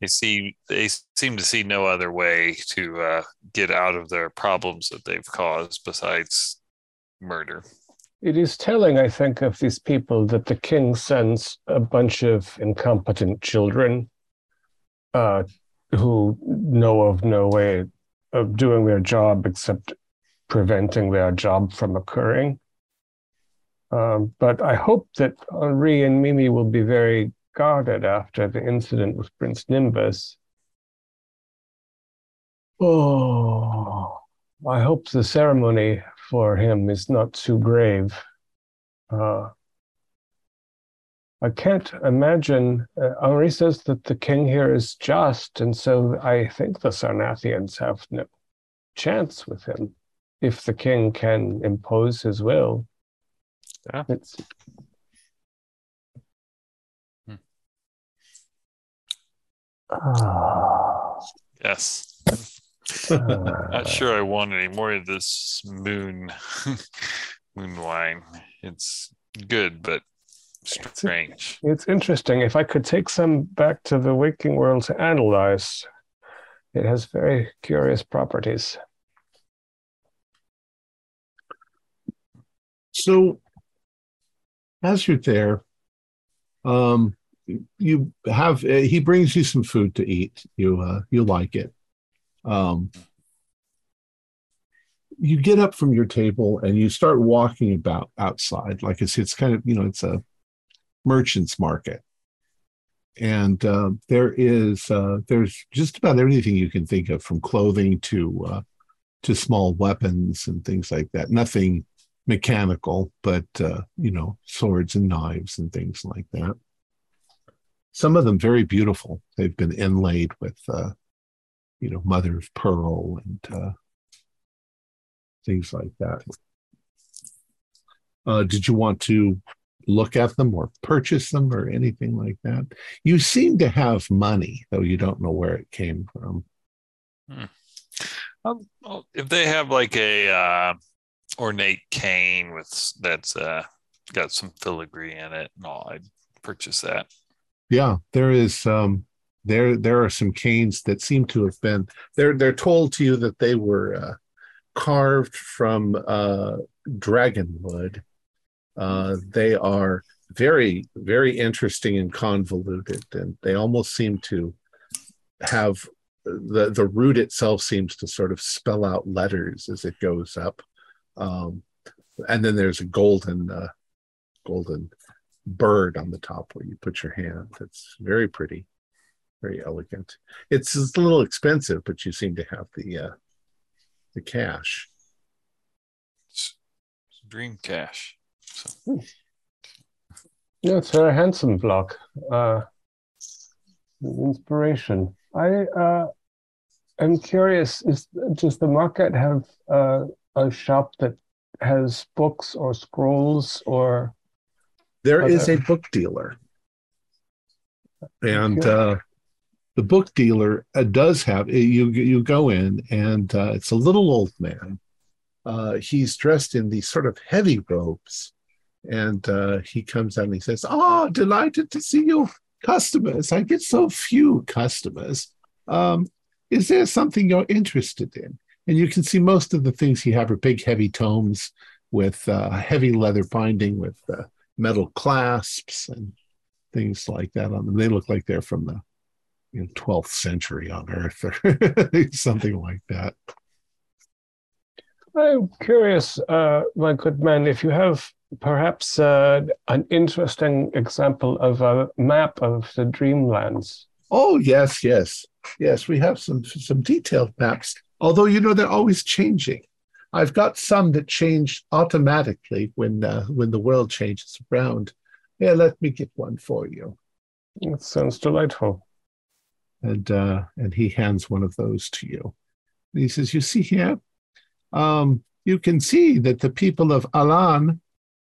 they see, they seem to see no other way to uh, get out of their problems that they've caused besides murder. It is telling, I think, of these people that the king sends a bunch of incompetent children uh, who know of no way of doing their job except preventing their job from occurring. Um, but I hope that Henri and Mimi will be very guarded after the incident with Prince Nimbus. Oh, I hope the ceremony for him is not too grave. Uh, I can't imagine. Uh, Henri says that the king here is just, and so I think the Sarnathians have no chance with him if the king can impose his will. Yeah. It's, Ah, Yes. Uh, Not sure I want any more of this moon *laughs* moon wine. It's good, but strange. It's interesting. If I could take some back to the waking world to analyze, it has very curious properties. So, as you're there, um, you have uh, he brings you some food to eat. You uh, you like it. Um, you get up from your table and you start walking about outside. Like it's it's kind of you know it's a merchant's market, and uh, there is uh, there's just about everything you can think of, from clothing to uh, to small weapons and things like that. Nothing mechanical, but uh, you know, swords and knives and things like that. Some of them very beautiful. They've been inlaid with, uh, you know, mother of pearl and uh, things like that. Uh, did you want to look at them or purchase them or anything like that? You seem to have money, though you don't know where it came from. Um, well, if they have like a uh, ornate cane with that's uh, got some filigree in it, and all, I'd purchase that. Yeah, there is um there there are some canes that seem to have been they're they're told to you that they were uh, carved from uh dragonwood. Uh they are very very interesting and convoluted and they almost seem to have the the root itself seems to sort of spell out letters as it goes up. Um and then there's a golden uh golden bird on the top where you put your hand. It's very pretty, very elegant. It's, it's a little expensive, but you seem to have the uh, the cash. It's dream cash. So, Yeah, it's very handsome block. Uh, inspiration. I uh, am curious. Is does the market have uh, a shop that has books or scrolls or There is Okay. a book dealer, and Okay. uh, the book dealer uh, does have you. You go in, and uh, it's a little old man. Uh, he's dressed in these sort of heavy robes, and uh, he comes out and he says, "Oh, delighted to see you, customers. I get so few customers. Um, is there something you're interested in?" And you can see most of the things he have are big, heavy tomes with uh, heavy leather binding with uh, metal clasps and things like that on them. They look like they're from the you know, 12th century on Earth or *laughs* something like that. I'm curious, uh, my good man, if you have perhaps uh, an interesting example of a map of the Dreamlands. Oh yes, yes, yes. We have some some detailed maps. Although you know they're always changing. I've got some that change automatically when uh, when the world changes around. Yeah, let me get one for you. It sounds delightful. And uh, and he hands one of those to you. And he says, "You see here, um, you can see that the people of Alan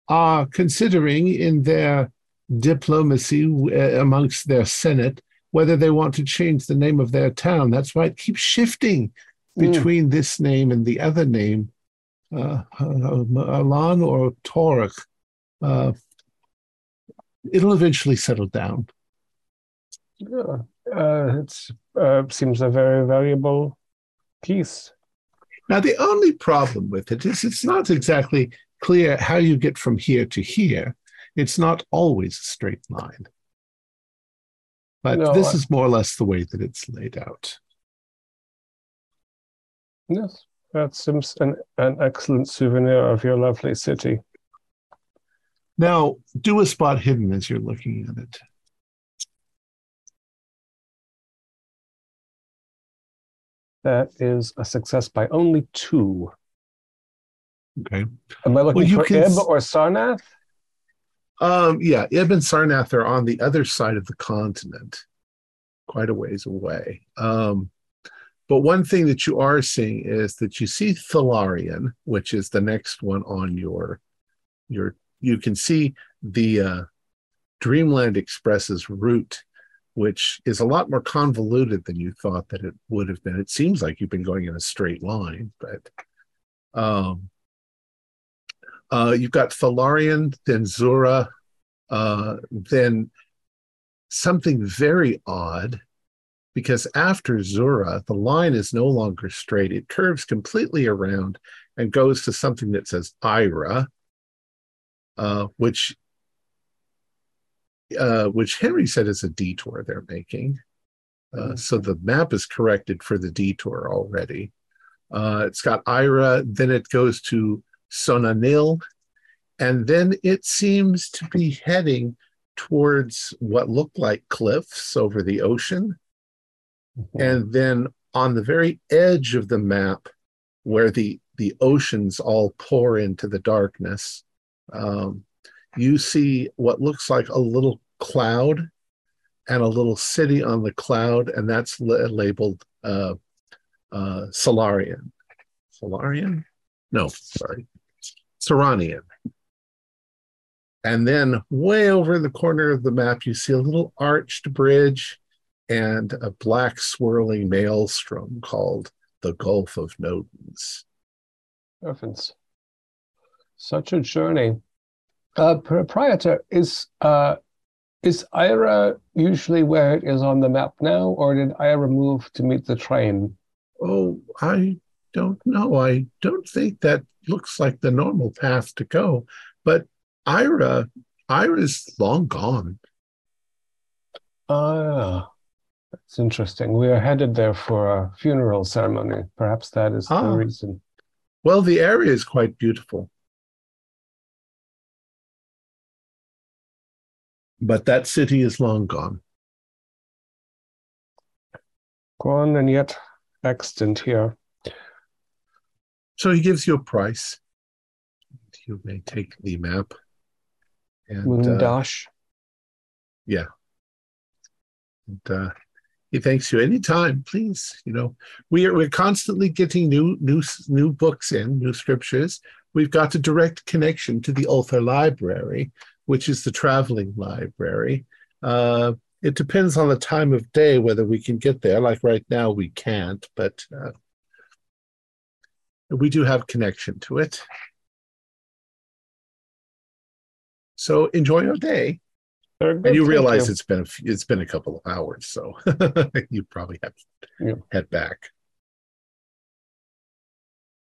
are considering in their diplomacy uh, amongst their senate whether they want to change the name of their town. That's why it keeps shifting Mm. between this name and the other name, uh, uh, Alan or Torek. Uh, it'll eventually settle down." Yeah, uh, it uh, seems a very valuable piece. Now, the only problem with it is it's not exactly clear how you get from here to here. It's not always a straight line. But No, this I- is more or less the way that it's laid out. Yes, that seems an, an excellent souvenir of your lovely city. Now, do a spot hidden as you're looking at it. That is a success by only two. Okay. Am I looking Well, for can Ib or Sarnath? Um, yeah, Ibn Sarnath are on the other side of the continent, quite a ways away. Um, but one thing that you are seeing is that you see Thalarion, which is the next one on your your. You can see the uh, Dreamland Express's route, which is a lot more convoluted than you thought that it would have been. It seems like you've been going in a straight line, but um, uh, you've got Thalarion, then Xura, uh, then something very odd, because after Xura, the line is no longer straight. It curves completely around and goes to something that says Ira, uh, which uh, which Henry said is a detour they're making. Uh, so the map is corrected for the detour already. Uh, it's got Ira, then it goes to Sona-Nyl, and then it seems to be heading towards what look like cliffs over the ocean. And then on the very edge of the map, where the, the oceans all pour into the darkness, um, you see what looks like a little cloud and a little city on the cloud, and that's la- labeled uh, uh, Solarian. Solarian? No, sorry. Serannian. And then way over in the corner of the map, you see a little arched bridge and a black swirling maelstrom called the Gulf of Nodens. Heavens. Such a journey. Uh, proprietor, is uh, is Ira usually where it is on the map now, or did Ira move to meet the train? Oh, I don't know. I don't think that looks like the normal path to go. But Ira, Ira's long gone. Ah, that's interesting. We are headed there for a funeral ceremony. Perhaps that is the Ah. reason. Well, the area is quite beautiful. But that city is long gone. Gone and yet extant here. So he gives you a price. You may take the map. And, uh, Moondash. and uh, he thanks you anytime, please. You know, we are we're constantly getting new new new books in, new scriptures. We've got a direct connection to the Ulthar Library, which is the traveling library. Uh, it depends on the time of day whether we can get there. Like right now, we can't, but uh, we do have connection to it. So enjoy your day. Good, And you realize you. it's been a it's been a couple of hours, so *laughs* you probably have to Yeah. head back.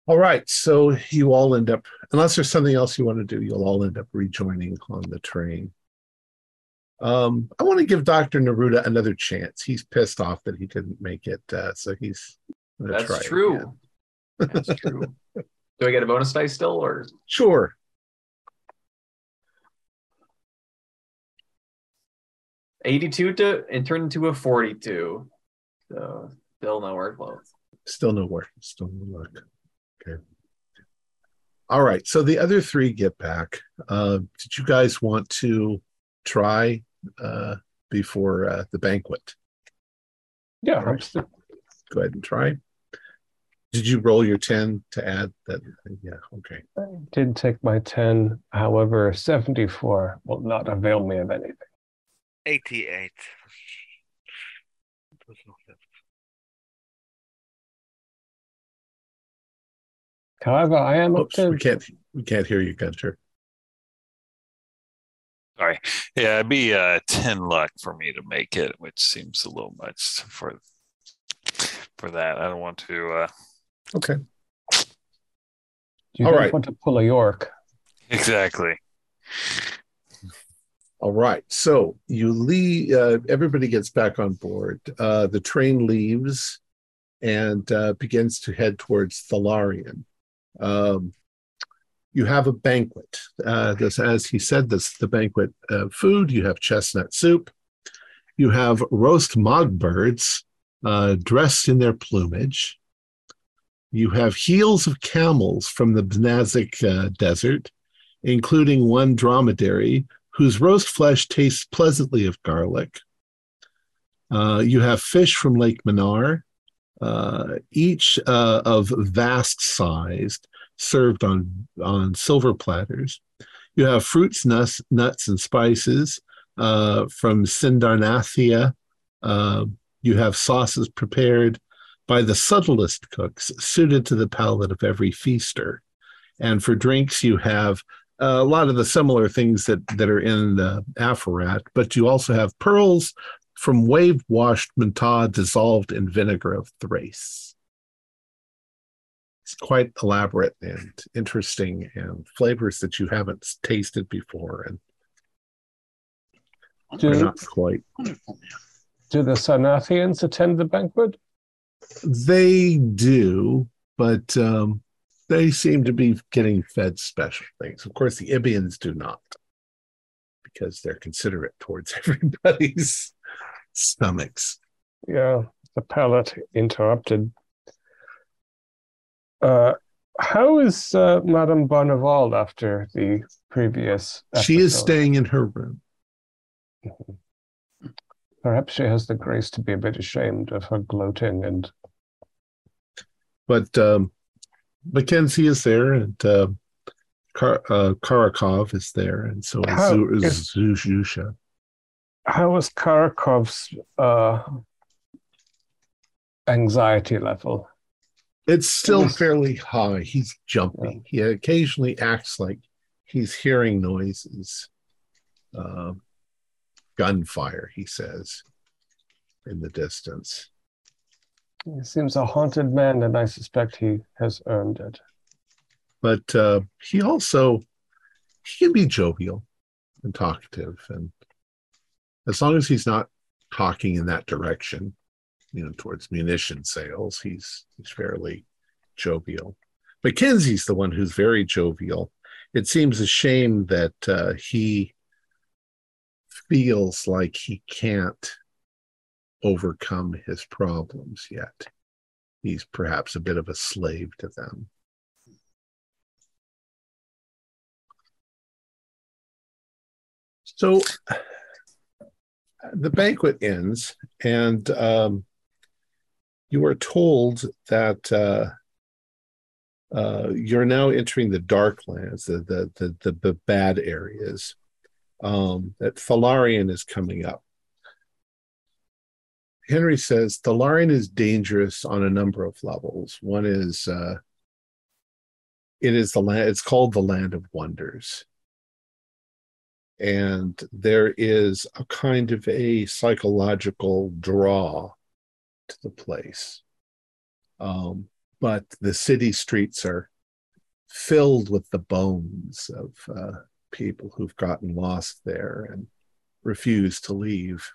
All right, so you all end up, unless there's something else you want to do, you'll all end up rejoining on the train. Um, I want to give Dr. Neruda another chance. He's pissed off that he didn't make it, uh, so he's That's true. That's *laughs* true. Do I get a bonus dice still, or Sure. eighty-two to and turned into a forty-two? So still nowhere close. Still no work. Still no luck. Okay. All right. So the other three get back. Uh, did you guys want to try uh, before uh, the banquet? Yeah, All right. I'm still- Go ahead and try. Did you roll your 10 to add that? Yeah. Okay. I did take my 10. However, 74 will not avail me of anything. 88. However, I am up Oops, to we can't we can't hear you, Gunter. Sorry. Yeah, it'd be uh, 10 luck for me to make it, which seems a little much for for that. I don't want to uh Okay. You All don't right. want to pull a York. exactly. All right. So you leave. Uh, everybody gets back on board. Uh, the train leaves and uh, begins to head towards Thalarion. Um, you have a banquet. Uh, this, as he said, this the banquet uh, food. You have chestnut soup. You have roast mogbirds uh, dressed in their plumage. You have heels of camels from the Bnazic uh, desert, including one dromedary whose roast flesh tastes pleasantly of garlic. Uh, you have fish from Lake Mnar, uh, each uh, of vast sized, served on, on silver platters. You have fruits, nuts, nuts and spices uh, from Sindarnathia. Uh, you have sauces prepared by the subtlest cooks, suited to the palate of every feaster. And for drinks, you have a lot of the similar things that, that are in the aphorat, but you also have pearls from wave washed Mantah dissolved in vinegar of Thrace. It's quite elaborate and interesting and flavors that you haven't tasted before and Do, are not quite. Do the Sarnathians attend the banquet? They do, but um, they seem to be getting fed special things. Of course, the Ibians do not, because they're considerate towards *laughs* everybody's stomachs. Yeah, the palate interrupted. Uh, how is uh, Madame Bonneval after the previous? She is staying in her room. Perhaps she has the grace to be a bit ashamed of her gloating and But um, Mackenzie is there, and uh, Kar- uh, Karakov is there, and so is, How is- Zuzhusha. How is Karakov's uh, anxiety level? It's still fairly high. He's jumping. He occasionally acts like he's hearing noises. Uh, gunfire, he says, in the distance. He seems a haunted man, and I suspect he has earned it. But uh, he also he can be jovial and talkative, and as long as he's not talking in that direction, you know, towards munition sales, he's he's fairly jovial. Mackenzie's the one who's very jovial. It seems a shame that uh, he feels like he can't overcome his problems yet. He's perhaps a bit of a slave to them. So the banquet ends, and um, you are told that uh, uh, you're now entering the dark lands, the the the, the, the bad areas. Um, that Thalarion is coming up. Henry says Thalarion is dangerous on a number of levels. One is uh, it is the land. It's called the Land of Wonders and there is a kind of a psychological draw to the place. Um, but the city streets are filled with the bones of uh, people who've gotten lost there and refuse to leave.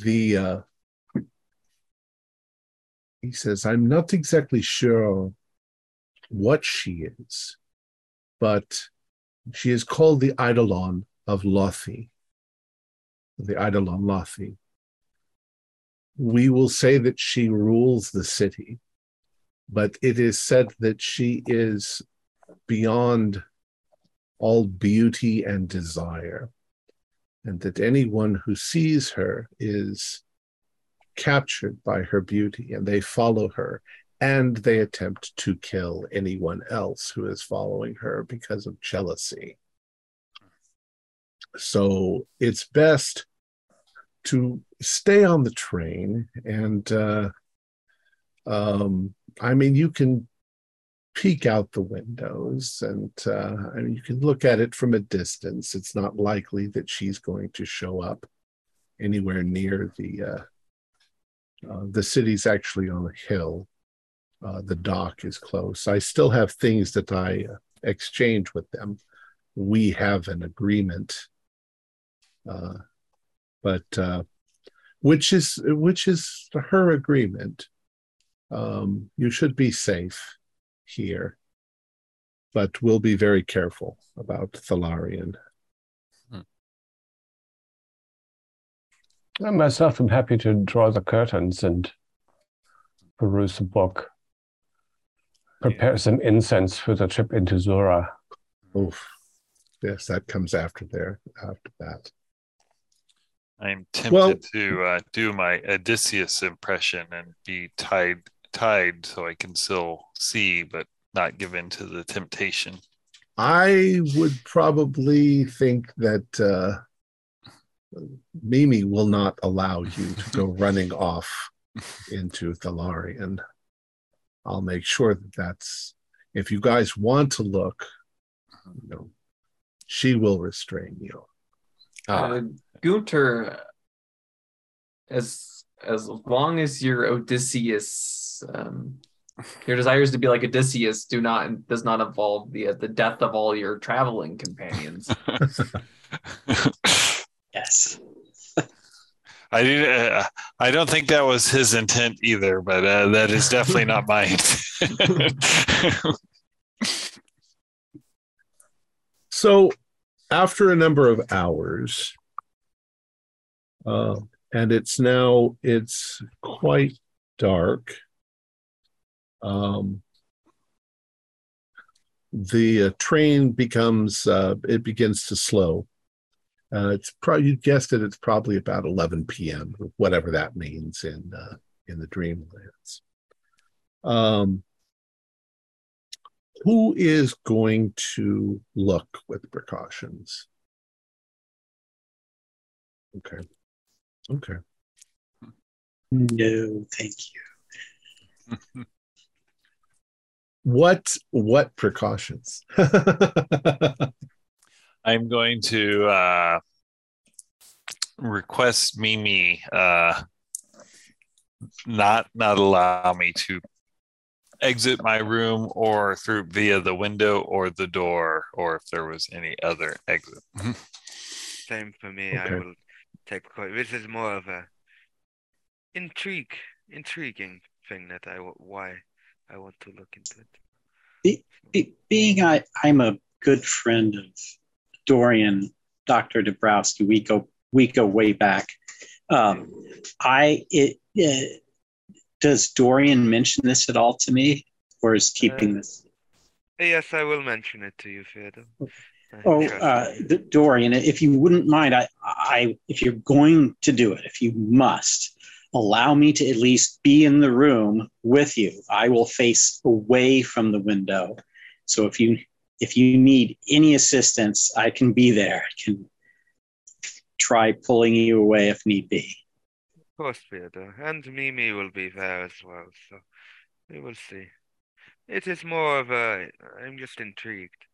The uh, he says, I'm not exactly sure what she is, but she is called the Eidolon of Lathi, the Eidolon Lathi. We will say that she rules the city, but it is said that she is beyond all beauty and desire, and that anyone who sees her is captured by her beauty, and they follow her, and they attempt to kill anyone else who is following her because of jealousy. So it's best to stay on the train and uh, um, I mean you can peek out the windows and uh, I mean you can look at it from a distance. It's not likely that she's going to show up anywhere near the uh, uh, the city's actually on a hill. Uh, the dock is close. I still have things that I uh, exchange with them. We have an agreement uh, but uh, which is which is her agreement. Um, you should be safe here, but we'll be very careful about Thalarion. I myself am happy to draw the curtains and peruse a book. prepare some incense for the trip into Xura. Oof. Yes, that comes after there. After that. I'm tempted Well- to uh, do my Odysseus impression and be tied tied so I can still see but not give in to the temptation. I would probably think that uh, Mimi will not allow you to go *laughs* running off into Thalarion. I'll make sure that that's if you guys want to look, you know, she will restrain you. Ah, Uh, Gunter, as as long as your Odysseus, um, your desires to be like Odysseus do not does not involve the the death of all your traveling companions. *laughs* Yes. I do. Uh, I don't think that was his intent either, but uh, that is definitely not mine. *laughs* *laughs* So, after a number of hours, uh, and it's now it's quite dark. Um, the uh, train becomes uh, it begins to slow. Uh, it's probably you guessed it. It's probably about 11 p.m. Whatever that means in uh, in the Dreamlands. Um, who is going to look with precautions? Okay. Okay. No, thank you. What what precautions? *laughs* I'm going to uh, request Mimi uh, not not allow me to exit my room or through via the window or the door or if there was any other exit. *laughs* Same for me. I Okay. Will take precau- This is more of a intrigue, intriguing thing that I why I want to look into it. Be, being I, I'm a good friend of Dorian, Dr. Dabrowski, we go we go way back. Um, I it, uh, does Dorian mention this at all to me, or is keeping Uh, this? Yes, I will mention it to you, Theodore. Oh, uh. Dorian, if you wouldn't mind, I, I, if you're going to do it, if you must, allow me to at least be in the room with you. I will face away from the window, so if you, if you need any assistance, I can be there. I can try pulling you away if need be. Of course, Theodore. And Mimi will be there as well, so we will see. It is more of a. I'm just intrigued.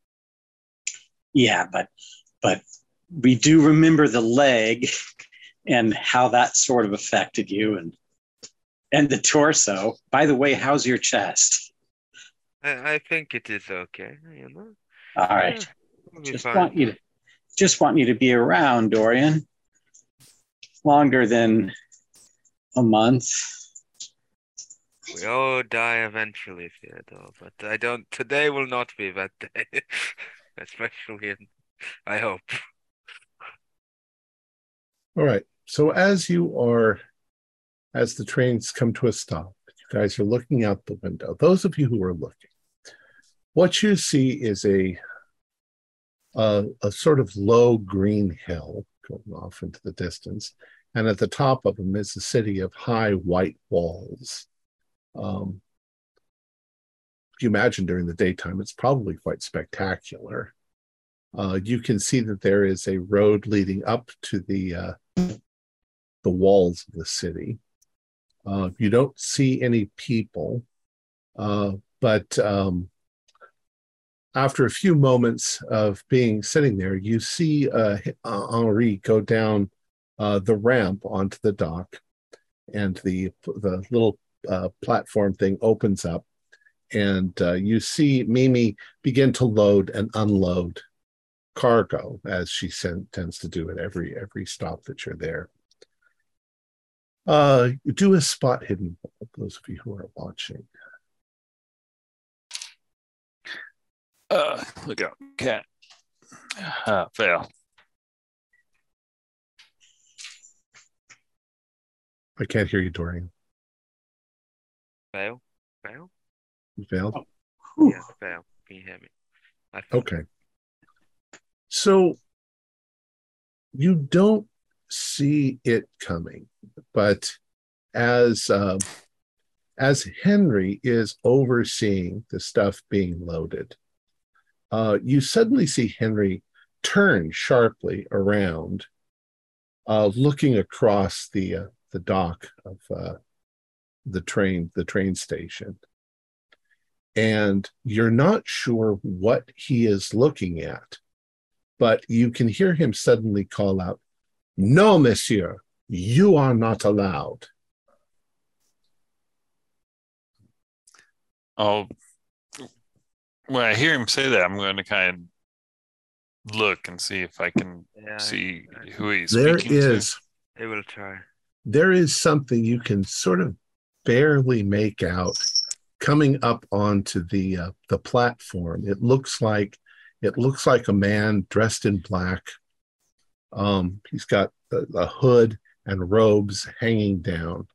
Yeah, but, but we do remember the leg *laughs* and how that sort of affected you, and and the torso. By the way, how's your chest? I, I think it is okay, you know. All right. Yeah, just fine. want you to just want you to be around, Dorian. Longer than a month. We all die eventually, Theodore, but I don't. Today will not be that day, *laughs* especially in. I hope. All right. So as you are, as the trains come to a stop, you guys are looking out the window. Those of you who are looking, what you see is a a, a sort of low green hill going off into the distance, and at the top of them is a city of high white walls. Um, you imagine during the daytime, it's probably quite spectacular. Uh, you can see that there is a road leading up to the uh, the walls of the city. Uh, you don't see any people, uh, but um, after a few moments of being sitting there, you see uh, uh, Henri go down the ramp onto the dock, and the the little platform thing opens up, and uh, you see Mimi begin to load and unload cargo as she sen- tends to do at every every stop that you're there. Uh, do a spot hidden, those of you who are watching. Uh, look out, cat. Uh, fail. I can't hear you, Dorian. Fail? Fail? You failed. Whew. Yes, Val, can you hear me? I Okay. So you don't see it coming, but as uh, as Henry is overseeing the stuff being loaded, uh, you suddenly see Henry turn sharply around, uh, looking across the uh, the dock of uh, the train the train station, and you're not sure what he is looking at, but you can hear him suddenly call out, "No, Monsieur, you are not allowed." Oh, when I hear him say that, I'm going to kind of look and see if I can Yeah, see I- who he's There speaking to. is I will try. there is something you can sort of barely make out coming up onto the uh, the platform. It looks like it looks like a man dressed in black. Um, he's got a, a hood and robes hanging down,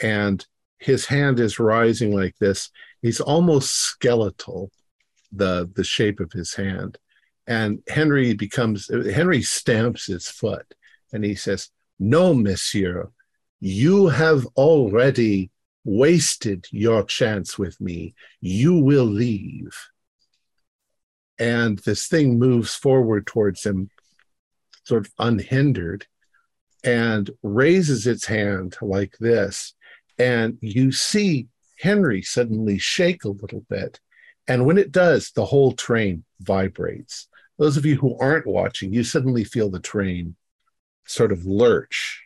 and his hand is rising like this. He's almost skeletal, the the shape of his hand. And Henry becomes Henry stamps his foot, and he says, "No, Monsieur, you have already wasted your chance with me. You will leave. And this thing moves forward towards him, sort of unhindered, and raises its hand like this. And you see Henry suddenly shake a little bit. And when it does, the whole train vibrates. Those of you who aren't watching, you suddenly feel the train sort of lurch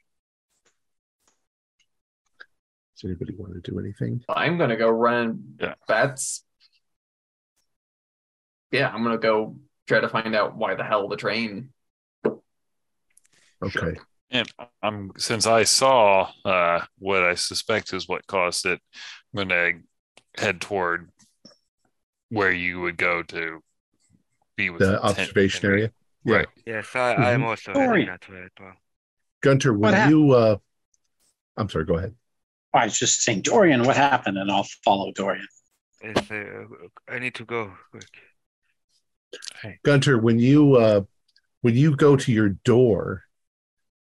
does anybody want to do anything? I'm gonna go run. Yeah. That's yeah. I'm gonna go try to find out why the hell the train. Okay. And I'm since I saw uh, what I suspect is what caused it, I'm going to head toward where you would go to be with The Ten- observation Henry. area. Yeah. Right. Yes, I, I am Mhm. also Sorry. heading that way as well. Gunter, What when hap- you uh I'm sorry, go ahead. I was just saying, Dorian, what happened? And I'll follow Dorian. Yes, uh, I need to go quick. Gunter, when you uh when you go to your door,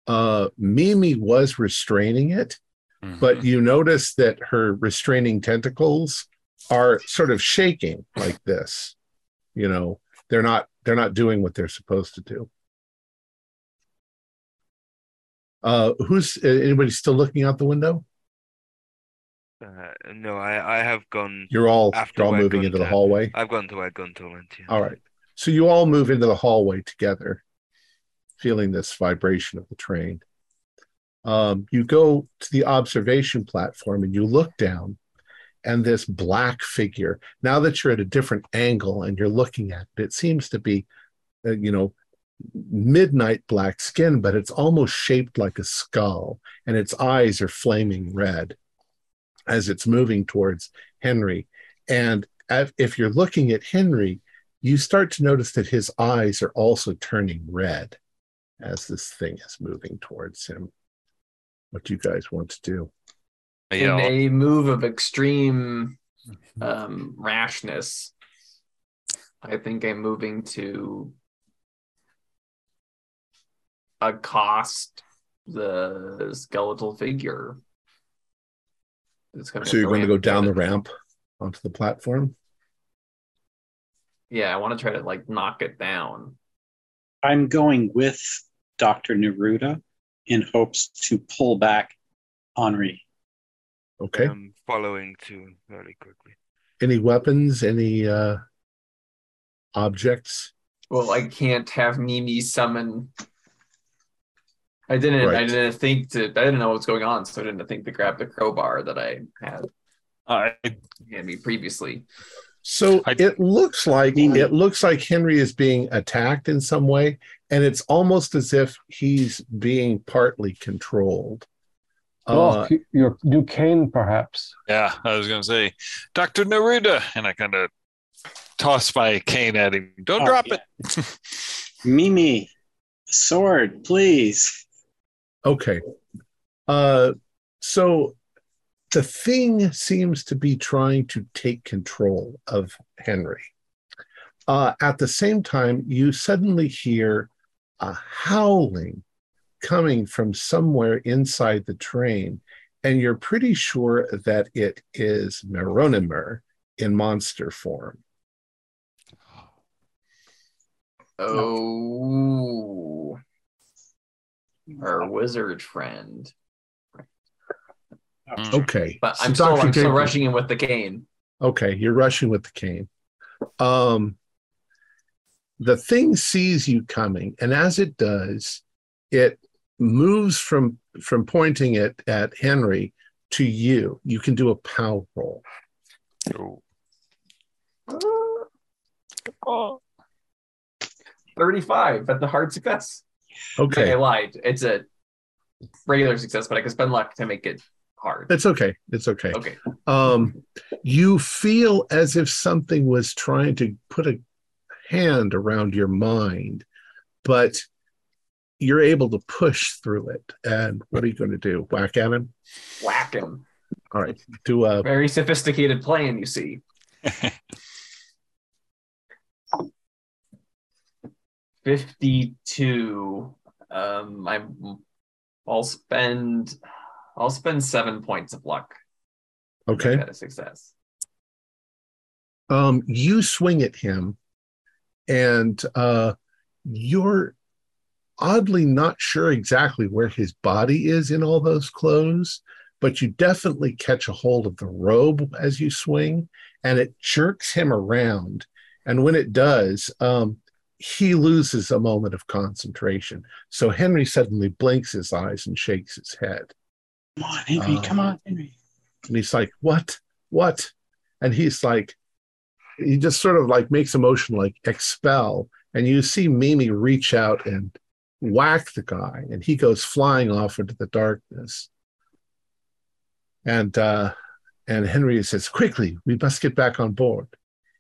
uh Mimi was restraining it, Mhm. but you notice that her restraining tentacles are sort of shaking like this. You know, they're not they're not doing what they're supposed to do. Uh who's anybody still looking out the window? Uh, no, I, I have gone. You're all After you're all moving into the hallway. I've gone to where Gunter went. Yeah. All right. So you all move into the hallway together, feeling this vibration of the train. Um, you go to the observation platform and you look down, and this black figure, now that you're at a different angle and you're looking at it, it seems to be, uh, you know, midnight black skin, but it's almost shaped like a skull, and its eyes are flaming red as it's moving towards Henry. And if if you're looking at Henry, you start to notice that his eyes are also turning red as this thing is moving towards him. What do you guys want to do? In a move of extreme um, rashness, I think I'm moving to accost the skeletal figure. It's coming So you're going to go down the ramp onto the platform? Yeah, I want to try to like knock it down. I'm going with Dr. Neruda in hopes to pull back Henri. Okay. I'm following too very quickly. Any weapons? Any uh, objects? Well, I can't have Mimi summon. I didn't. I didn't think to. I didn't know what was going on, so I didn't think to grab the crowbar that I had I, handed me previously. So I- it looks like Mimi. it looks like Henry is being attacked in some way, and it's almost as if he's being partly controlled. oh, Uh, your new cane, perhaps. yeah, I was going to say, Dr. Neruda. And I kind of toss my cane at him. Don't Oh, drop yeah. it. *laughs* Mimi, sword, please. Okay. Uh, so the thing seems to be trying to take control of Henry. Uh, at the same time, you suddenly hear a howling coming from somewhere inside the train, and you're pretty sure that it is Meronimer in monster form. Oh, our wizard friend. Okay, But I'm still, Dr. I'm still rushing in with the cane. Okay, you're rushing with the cane. Um, the thing sees you coming, and as it does, it moves from from pointing it at Henry to you. You can do a power roll. Oh. 35. That's the hard success. Okay, I lied. It's a regular success, but I can spend luck to make it hard. it's okay. It's okay. Okay. Um, you feel as if something was trying to put a hand around your mind, but you're able to push through it. And what are you going to do? Whack at him? Whack him. All right. Do a Very sophisticated plan, you see. *laughs* 52. Um, I'm, I'll spend, I'll spend seven points of luck. okay. a success. um, you swing at him and uh, you're oddly not sure exactly where his body is in all those clothes but you definitely catch a hold of the robe as you swing and it jerks him around and when it does um, he loses a moment of concentration so henry suddenly blinks his eyes and shakes his head Come on, Henry. Uh, come on, Henry. and he's like, What? What? And he's like, he just sort of like makes a motion like expel. And you see Mimi reach out and whack the guy, and he goes flying off into the darkness. And uh, and Henry says, Quickly, we must get back on board.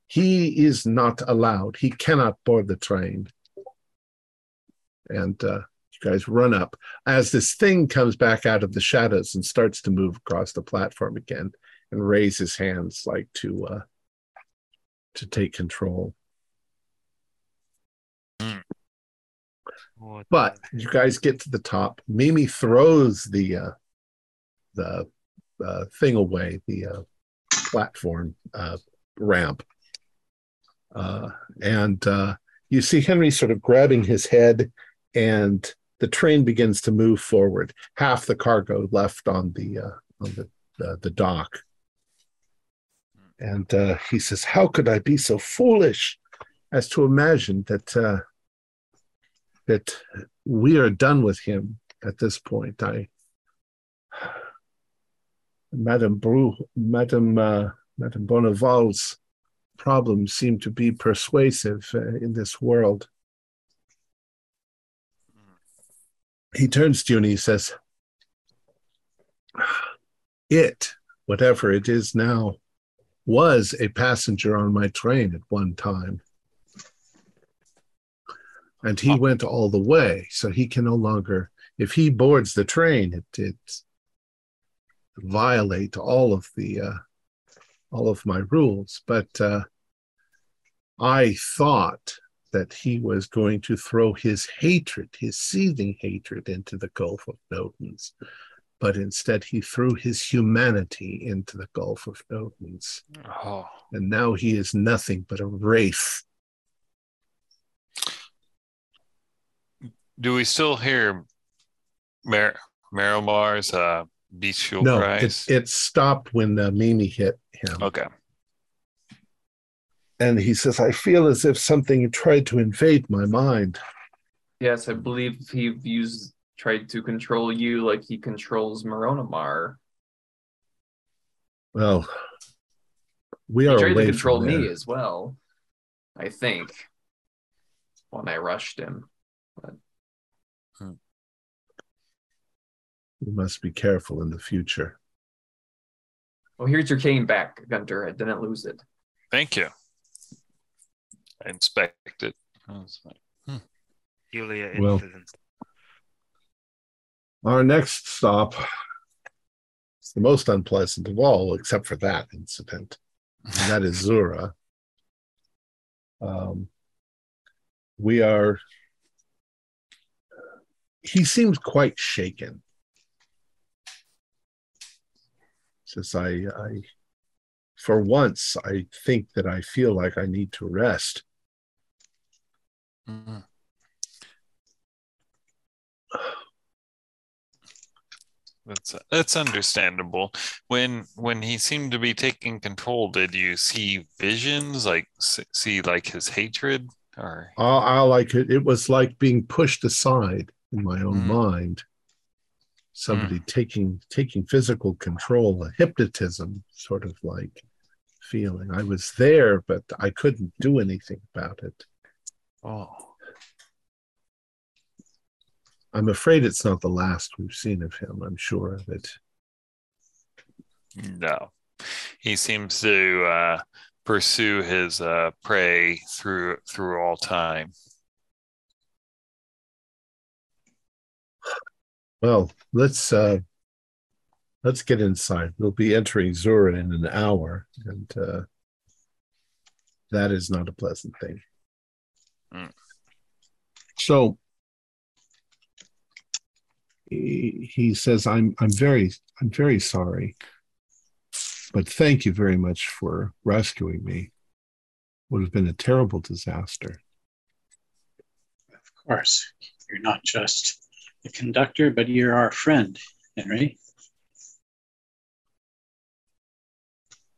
He is not allowed. He cannot board the train. And uh, you guys run up as this thing comes back out of the shadows and starts to move across the platform again and raise his hands like to uh to take control What but you guys get to the top mimi throws the uh the uh, thing away the uh, platform uh, ramp uh, and uh, you see henry sort of grabbing his head and the train begins to move forward. Half the cargo left on the uh, on the uh, the dock. And uh, he says how could i be so foolish as to imagine that uh, that we are done with him at this point? I madame Bru, madame madame Bonneval's problems seem to be persuasive uh, in this world he turns to you and he says, It, whatever it is now, was a passenger on my train at one time. And he went all the way, so he can no longer, if he boards the train, it, it violate all of the uh, all of my rules. But uh, I thought that he was going to throw his hatred, his seething hatred, into the Gulf of Notens. But instead, he threw his humanity into the Gulf of Notens. Oh. And now he is nothing but a wraith. Do we still hear Mar- Marimar's uh, bestial no, it, it stopped when uh, Mimi hit him. okay. And he says, I feel as if something tried to invade my mind. Yes, I believe he used tried to control you like he controls Moronamar. Well, we He are tried to control from me there. as well. I think when I rushed him. but We must be careful in the future. Well, here's your cane back, Gunter. I didn't lose it. Thank you. I inspect it. Oh, it's fine. Julia Well- incident? Our next stop is the most unpleasant of all, except for that incident. And that is Xura. Um, we are. He seems quite shaken. Says I, I, for once, I think that I feel like I need to rest. Mhm. That's that's understandable. When when he seemed to be taking control, did you see visions like see like his hatred or All, all I could, it It was like being pushed aside in my own Mm. mind. Somebody taking taking physical control, a hypnotism sort of like feeling. I was there, but I couldn't do anything about it. oh I'm afraid it's not the last we've seen of him. I'm sure of it. no. He seems to uh, pursue his uh, prey through through all time. Well, let's uh let's get inside. We'll be entering Xura in an hour, and uh that is not a pleasant thing. Mm. So he, he says, "I'm I'm very I'm very sorry, but thank you very much for rescuing me. Would have been a terrible disaster." Of course, you're not just the conductor, but you're our friend, Henry.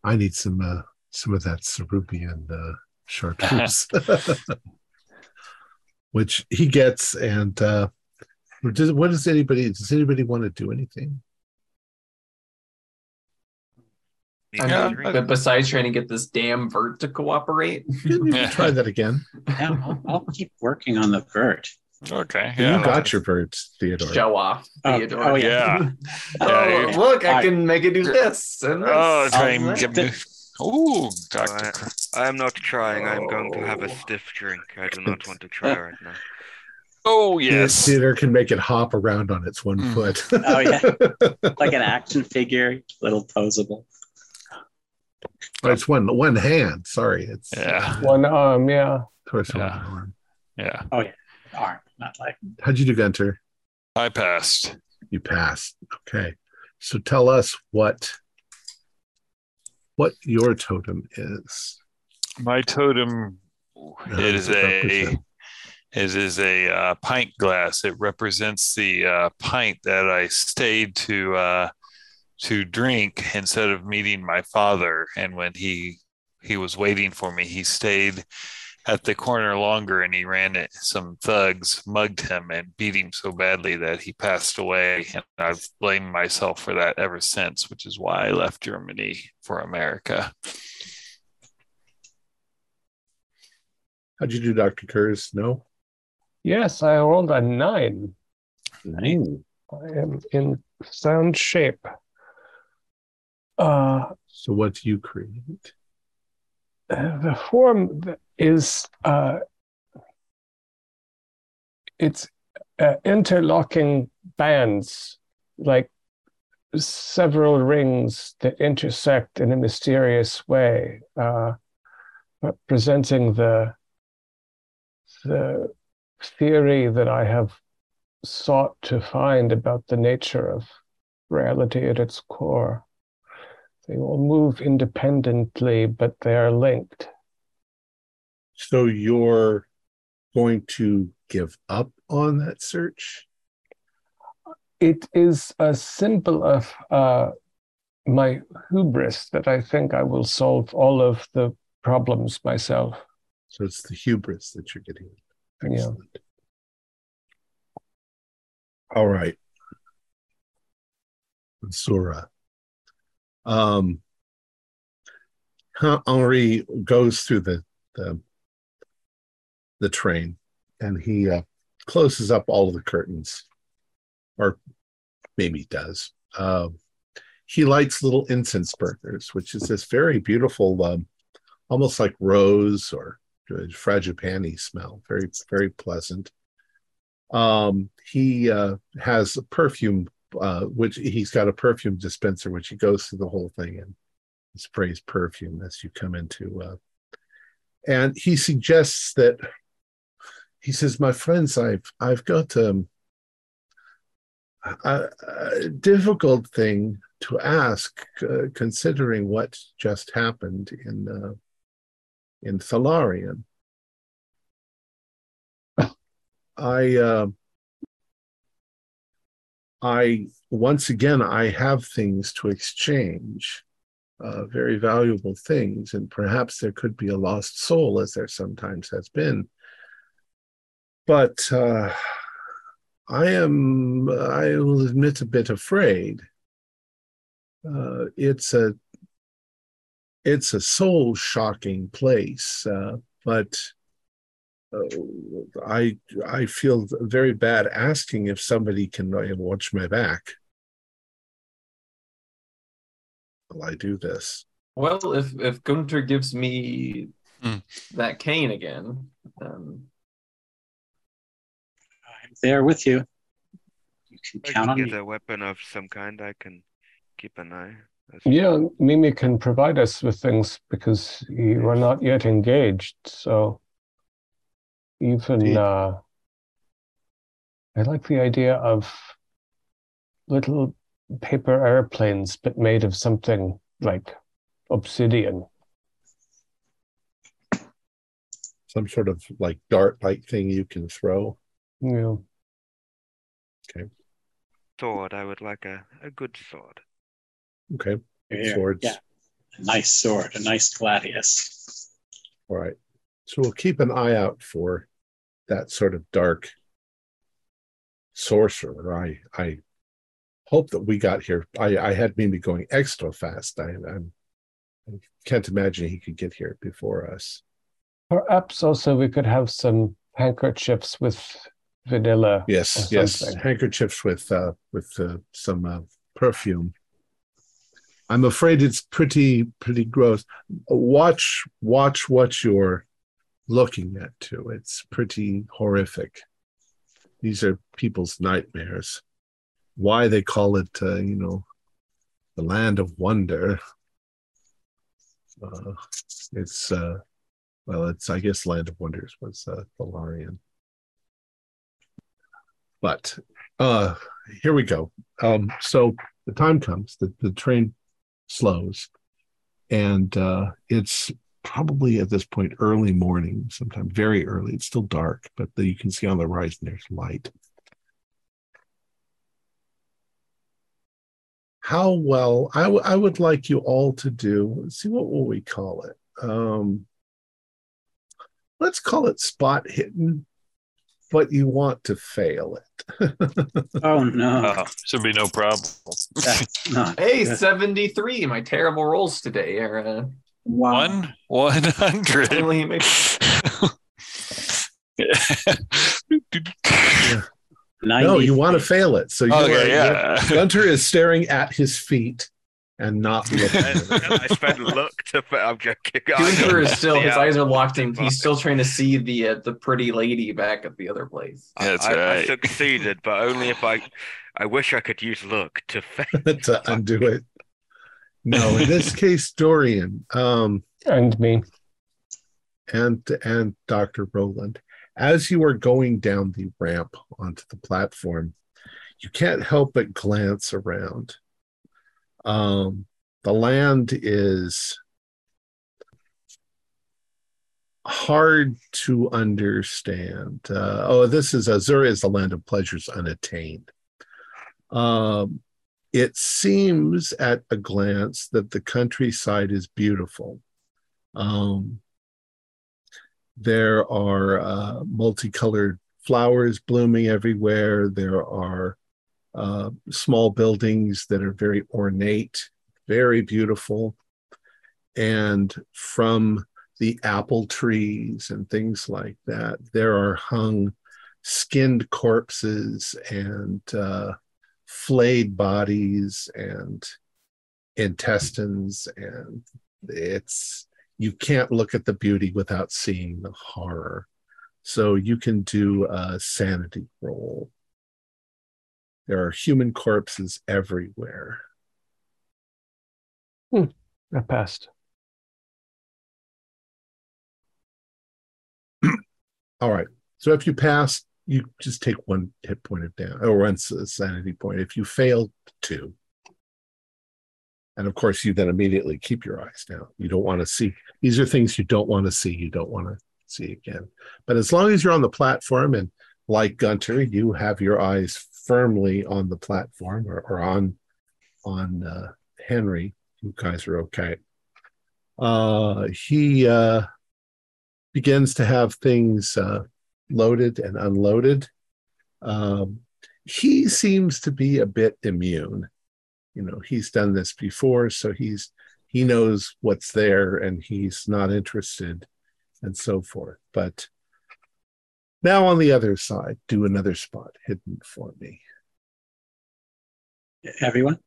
I need some uh, some of that Cerubian uh, chartreuse, *laughs* *laughs* which he gets. And uh, does, what does anybody? Does anybody want to do anything? Need I a Yeah, but besides trying to get this damn vert to cooperate, *laughs* try that again. Yeah, I'll, I'll keep working on the vert. Okay, you yeah. got your birds, Theodore. show off. Oh, Theodore. oh, yeah. *laughs* Oh, Yeah, you- look, I I- can make it do this and this. Oh, try and and me. Ooh, Doctor. Alright. Cr- I am not trying. I am going to have a Oh. stiff drink. I do not want to try right now. Oh yes. Theodore can make it hop around on its one Mm. foot. Oh, yeah. *laughs* Like an action figure, little posable. But it's one one hand. Sorry, it's Yeah. One arm, yeah. torso and Yeah. arm. Yeah. Arm, not like. How'd you do, Gunter? I passed. You passed. Okay. So tell us what what your totem is. My totem it is a represent? it is a uh, pint glass. It represents the uh, pint that I stayed to uh, to drink instead of meeting my father. And when he he was waiting for me, he stayed at the corner longer, and he ran it. Some thugs mugged him and beat him so badly that he passed away. And I've blamed myself for that ever since, which is why I left Germany for America. How'd you do, Dr. Kurz? No? Yes, I rolled a nine. Nine. I am in sound shape. Uh, So what do you create? the form is uh, it's uh, interlocking bands, like several rings that intersect in a mysterious way, uh, representing the the theory that I have sought to find about the nature of reality at its core. They all move independently, but they are linked. So you're going to give up on that search? It is a symbol of uh, my hubris that I think I will solve all of the problems myself. So it's the hubris that you're getting. Yeah. Excellent. All right. Xura. Um, Henri goes through the, the the train and he uh, closes up all of the curtains, or maybe does. Um, he lights little incense burners, which is this very beautiful, um, almost like rose or frangipani smell. Very, very pleasant. Um, he uh, has a perfume uh, which he's got a perfume dispenser, which he goes through the whole thing and sprays perfume as you come into. Uh, and he suggests that he says, "My friends, I've I've got um, a, a difficult thing to ask, uh, considering what just happened in uh, in Thalarion. I uh, I once again I have things to exchange, uh, very valuable things, and perhaps there could be a lost soul, as there sometimes has been. But uh, I am, I will admit, a bit afraid. Uh, it's a, it's a soul shocking place, uh, but uh, I I feel very bad asking if somebody can uh, watch my back. Will I do this? Well, if if Gunter gives me Hmm. that cane again, um, I'm there with you. You can I count can on get me. a weapon of some kind. I can keep an eye. That's- Yeah, Mimi can provide us with things because you are not yet engaged. So even uh, I like the idea of little paper airplanes, but made of something like obsidian. Some sort of like dart like thing you can throw. You know, Sword. I would like a, a good sword. Okay, Here, swords. Yeah, a nice sword, a nice gladius. All right. So we'll keep an eye out for that sort of dark sorcerer. I I hope that we got here. I, I had Mimi going extra fast. I, I'm I can't imagine he could get here before us. perhaps also we could have some handkerchiefs with vanilla. Yes, yes. Handkerchiefs with uh, with uh, some uh, perfume. I'm afraid it's pretty pretty gross. Watch watch what you're looking at too. It's pretty horrific. These are people's nightmares. Why they call it, uh, you know, the land of wonder. Uh, it's uh, well, it's I guess land of wonders was uh, Thalarion. But uh, here we go. Um, so the time comes, the, the train slows, and uh, it's probably at this point early morning, sometime very early. It's still dark, but the, you can see on the horizon there's light. How well I, w- I would like you all to do. See what will we call it. Um, let's call it spot hidden, but you want to fail it. *laughs* Oh no, Uh, should be no problem. that's *laughs* not. hey, good. 73. My terrible rolls today are uh, Wow. One one hundred. finally make Ninety. *laughs* no, you want to fail it. So you are- okay, yeah. Gunter is staring at his feet and not looking. I, at it. I spent luck to. *laughs* I'm joking. *laughs* I Gunther is still his eyes are locked in. He's still trying to see the uh, the pretty lady back at the other place. I- That's I, I succeeded, but only if I. I wish I could use luck to *laughs* to undo it. No, in this case, Dorian um, And me. and and Dr. Roland, as you are going down the ramp onto the platform, you can't help but glance around. Um, the land is hard to understand. Uh, oh, this is Azura is the land of pleasures unattained. Um, it seems at a glance that the countryside is beautiful. Um, there are uh, multicolored flowers blooming everywhere. There are uh, small buildings that are very ornate, very beautiful. And from the apple trees and things like that, there are hung skinned corpses and uh, flayed bodies and intestines. And it's, you can't look at the beauty without seeing the horror. So you can do a sanity roll. There are human corpses everywhere. I passed. All right. So if you pass, you just take one hit point of down or one sanity point. If you fail, two. And of course, you then immediately keep your eyes down. You don't want to see. These are things you don't want to see. You don't want to see again. But as long as you're on the platform and like Gunter, you have your eyes firmly on the platform or, or on on uh, Henry, you guys are okay. Uh, he uh, begins to have things uh, loaded and unloaded. Um, he seems to be a bit immune. You know, he's done this before, so he's he knows what's there and he's not interested and so forth. But now on the other side, do another spot hidden for me. Everyone?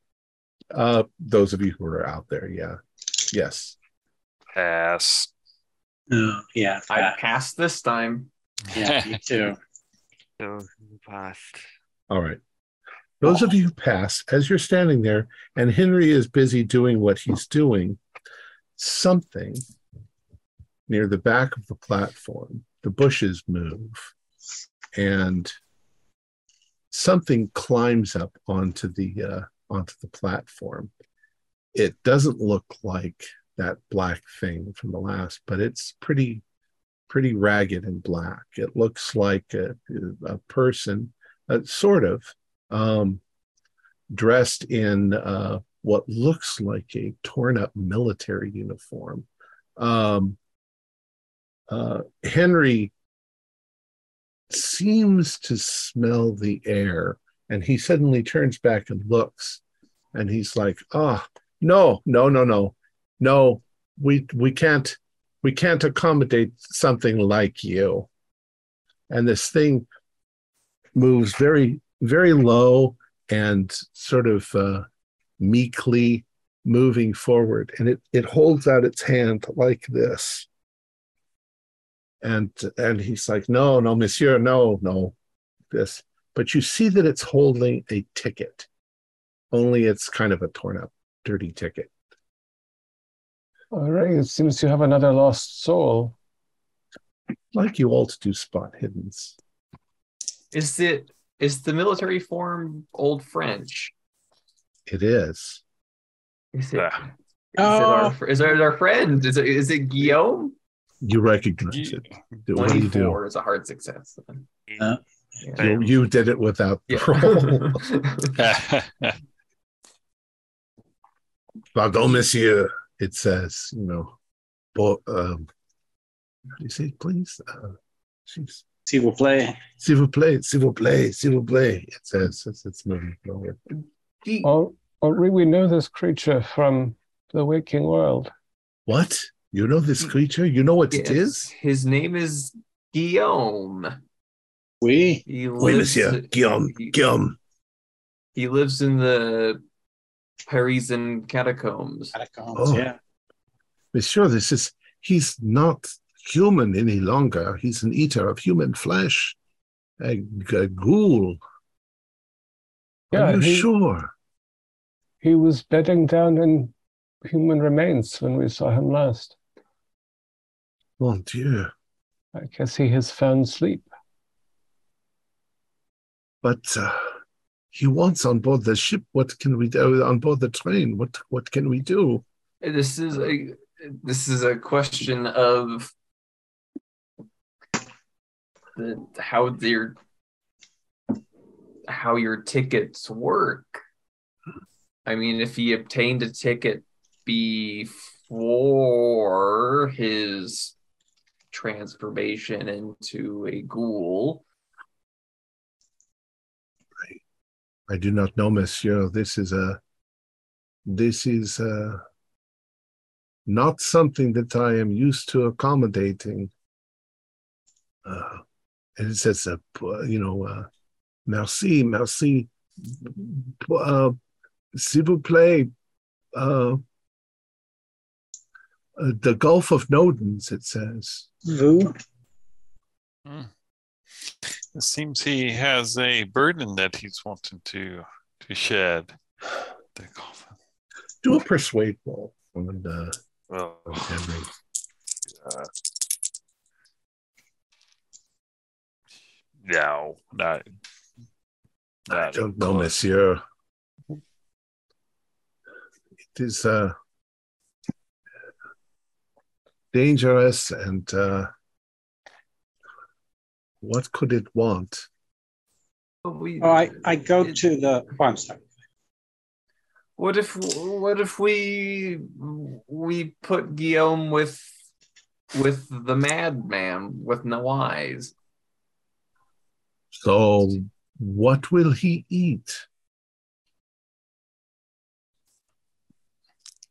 Uh, those of you who are out there, yeah, yes. Pass. Oh, yeah. I that- passed this time. yeah, me *laughs* too. So you passed. All right. Those of you who pass, as you're standing there, and Henry is busy doing what he's doing, something near the back of the platform, the bushes move, and something climbs up onto the uh, onto the platform. It doesn't look like that black thing from the last, but it's pretty pretty ragged and black. It looks like a, a person, uh, sort of, um, dressed in uh, what looks like a torn up military uniform. Um, uh, Henry seems to smell the air, and he suddenly turns back and looks, and he's like, "Ah, no, no, no, no, no, we we can't." We can't accommodate something like you. And this thing moves very, very low and sort of uh, meekly moving forward. And it, it holds out its hand like this. And, and he's like, no, no, monsieur, no, no, this. But you see that it's holding a ticket, only it's kind of a torn up, dirty ticket. All right, it seems you have another lost soul. I'd like you all to do spot hiddens. Is it is the military form old French? It is. Is it? Ah. Is, it our, Oh. is it our friend? Is it is it Guillaume? You recognize it. What do you do? 24 is a hard success. Uh, Yeah. You, you did it without the roll. Yeah. *laughs* Pardon, monsieur. It says, you know, but um, how do you say, it, please? Uh, jeez. see, we'll play. S'il vous plaît, s'il vous plaît, s'il vous plaît. It says as it's moving forward. Gui- Oh, Henri, we know this creature from the waking world. What? You know this creature? You know what it yes, is? His name is Guillaume. We. He lives, Oui, monsieur. Guillaume. he- Guillaume. He lives in the Parisian catacombs. Catacombs, Oh. yeah. Monsieur, this is, he's not human any longer. He's an eater of human flesh. A, a ghoul. Yeah, Are you he, sure? he was bedding down in human remains when we saw him last. Mon Dieu. I guess he has found sleep. but uh, he wants on board the ship. What can we do on board the train? What what can we do? This is a this is a question of the how their how your tickets work. I mean, if he obtained a ticket before his transformation into a ghoul, I do not know, Monsieur. This is a this is uh not something that I am used to accommodating. Uh, and it says, uh, you know, uh, merci, merci. Uh, S'il vous plaît, uh, uh, the Gulf of Nodens, it says. Vous. It seems he has a burden that he's wanting to to shed. The coffin. Do a persuade roll on, uh, Well, *sighs* on Henry. uh, *sighs* no, not. I don't know, monsieur. It is uh, dangerous, and uh, what could it want? But we, Oh, I, I go it- to the. Oh, I'm sorry. What if what if we we put Guillaume with with the madman with no eyes? So, what will he eat?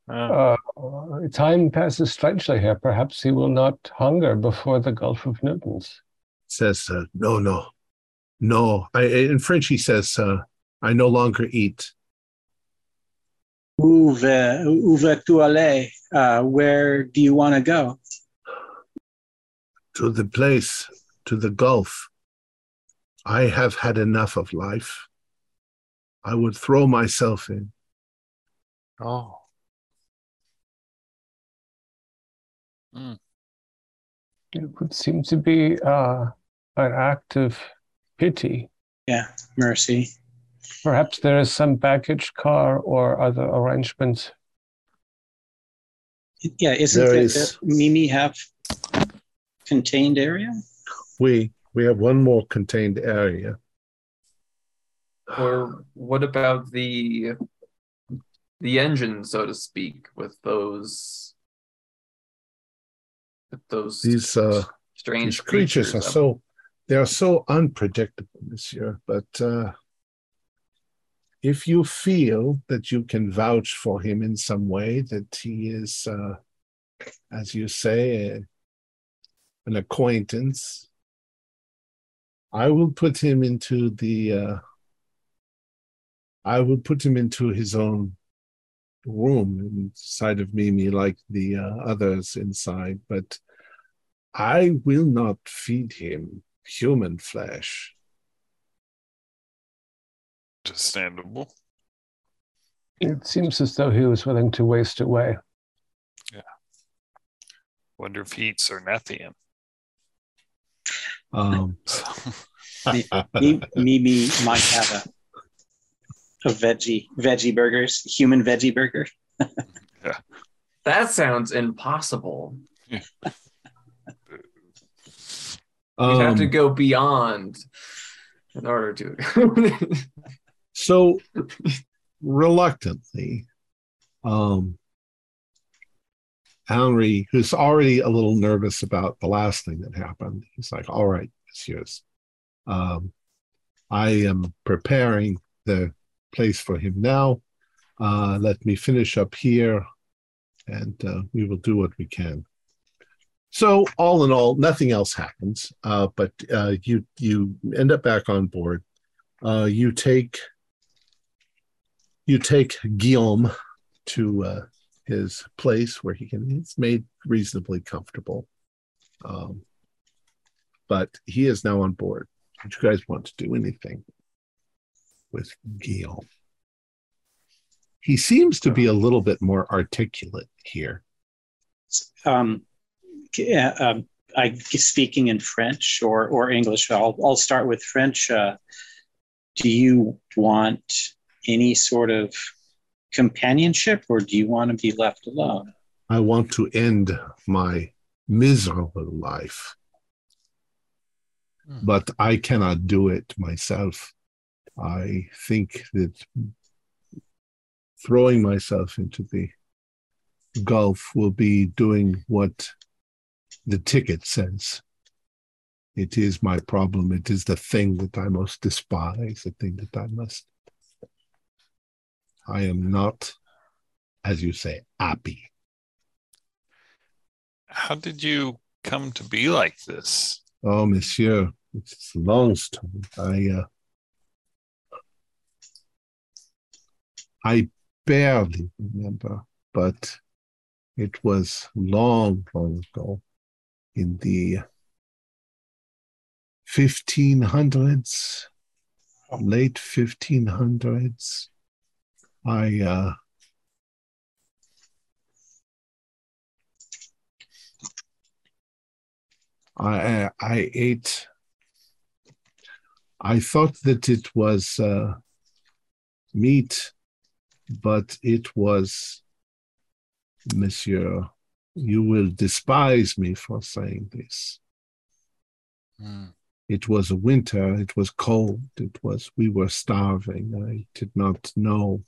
Uh, Uh, time passes strangely here. Perhaps he will not hunger before the Gulf of Nodens. Says, uh, no, no, no. I, in French, he says, uh, I no longer eat. Où va- où vas-tu aller? Uh, where do you want to go? to the place, to the Gulf. I have had enough of life. I would throw myself in. oh. It would seem to be uh, an act of pity. Yeah, mercy. Perhaps there is some baggage car or other arrangement. Yeah, isn't There it is- Mimi have contained area? We we have one more contained area. Or what about the the engine, so to speak, with those with those These uh, strange these creatures are so they are so unpredictable, Monsieur. But uh, if you feel that you can vouch for him in some way, that he is, uh, as you say, a, an acquaintance, I will put him into the. Uh, I will put him into his own room inside of Mimi, like the uh, others inside, but. I will not feed him human flesh. Understandable. It seems as though he was willing to waste away. Yeah. Wonder if he eats Ornithian. Um, *laughs* Mi- Mimi might have a a veggie veggie burgers, human veggie burger. *laughs* yeah. That sounds impossible. You have to um, go beyond in order to. *laughs* so reluctantly, um, Henry, who's already a little nervous about the last thing that happened, he's like, "All right, messieurs, um, I am preparing the place for him now. Uh, let me finish up here, and uh, we will do what we can." So, all in all, nothing else happens. Uh, but uh, you you end up back on board. Uh, you take you take Guillaume to uh, his place where he can. It's made reasonably comfortable, um, but he is now on board. Do you guys want to do anything with Guillaume? He seems to be a little bit more articulate here. Um, um, I speaking in French or or English. I'll I'll start with French. Uh, do you want any sort of companionship, or do you want to be left alone? I want to end my miserable life, Hmm. but I cannot do it myself. I think that throwing myself into the Gulf will be doing what the ticket says. It is my problem. It is the thing that I most despise, the thing that I must. I am not, as you say, happy. How did you come to be like this? Oh, monsieur, it's a long story. I, uh, I barely remember, but it was long, long ago in the 1500s, late 1500s. I uh, I I ate. I thought that it was uh, meat, but it was, Monsieur. You will despise me for saying this. Mm. It was a winter. It was cold. It was. We were starving. I did not know.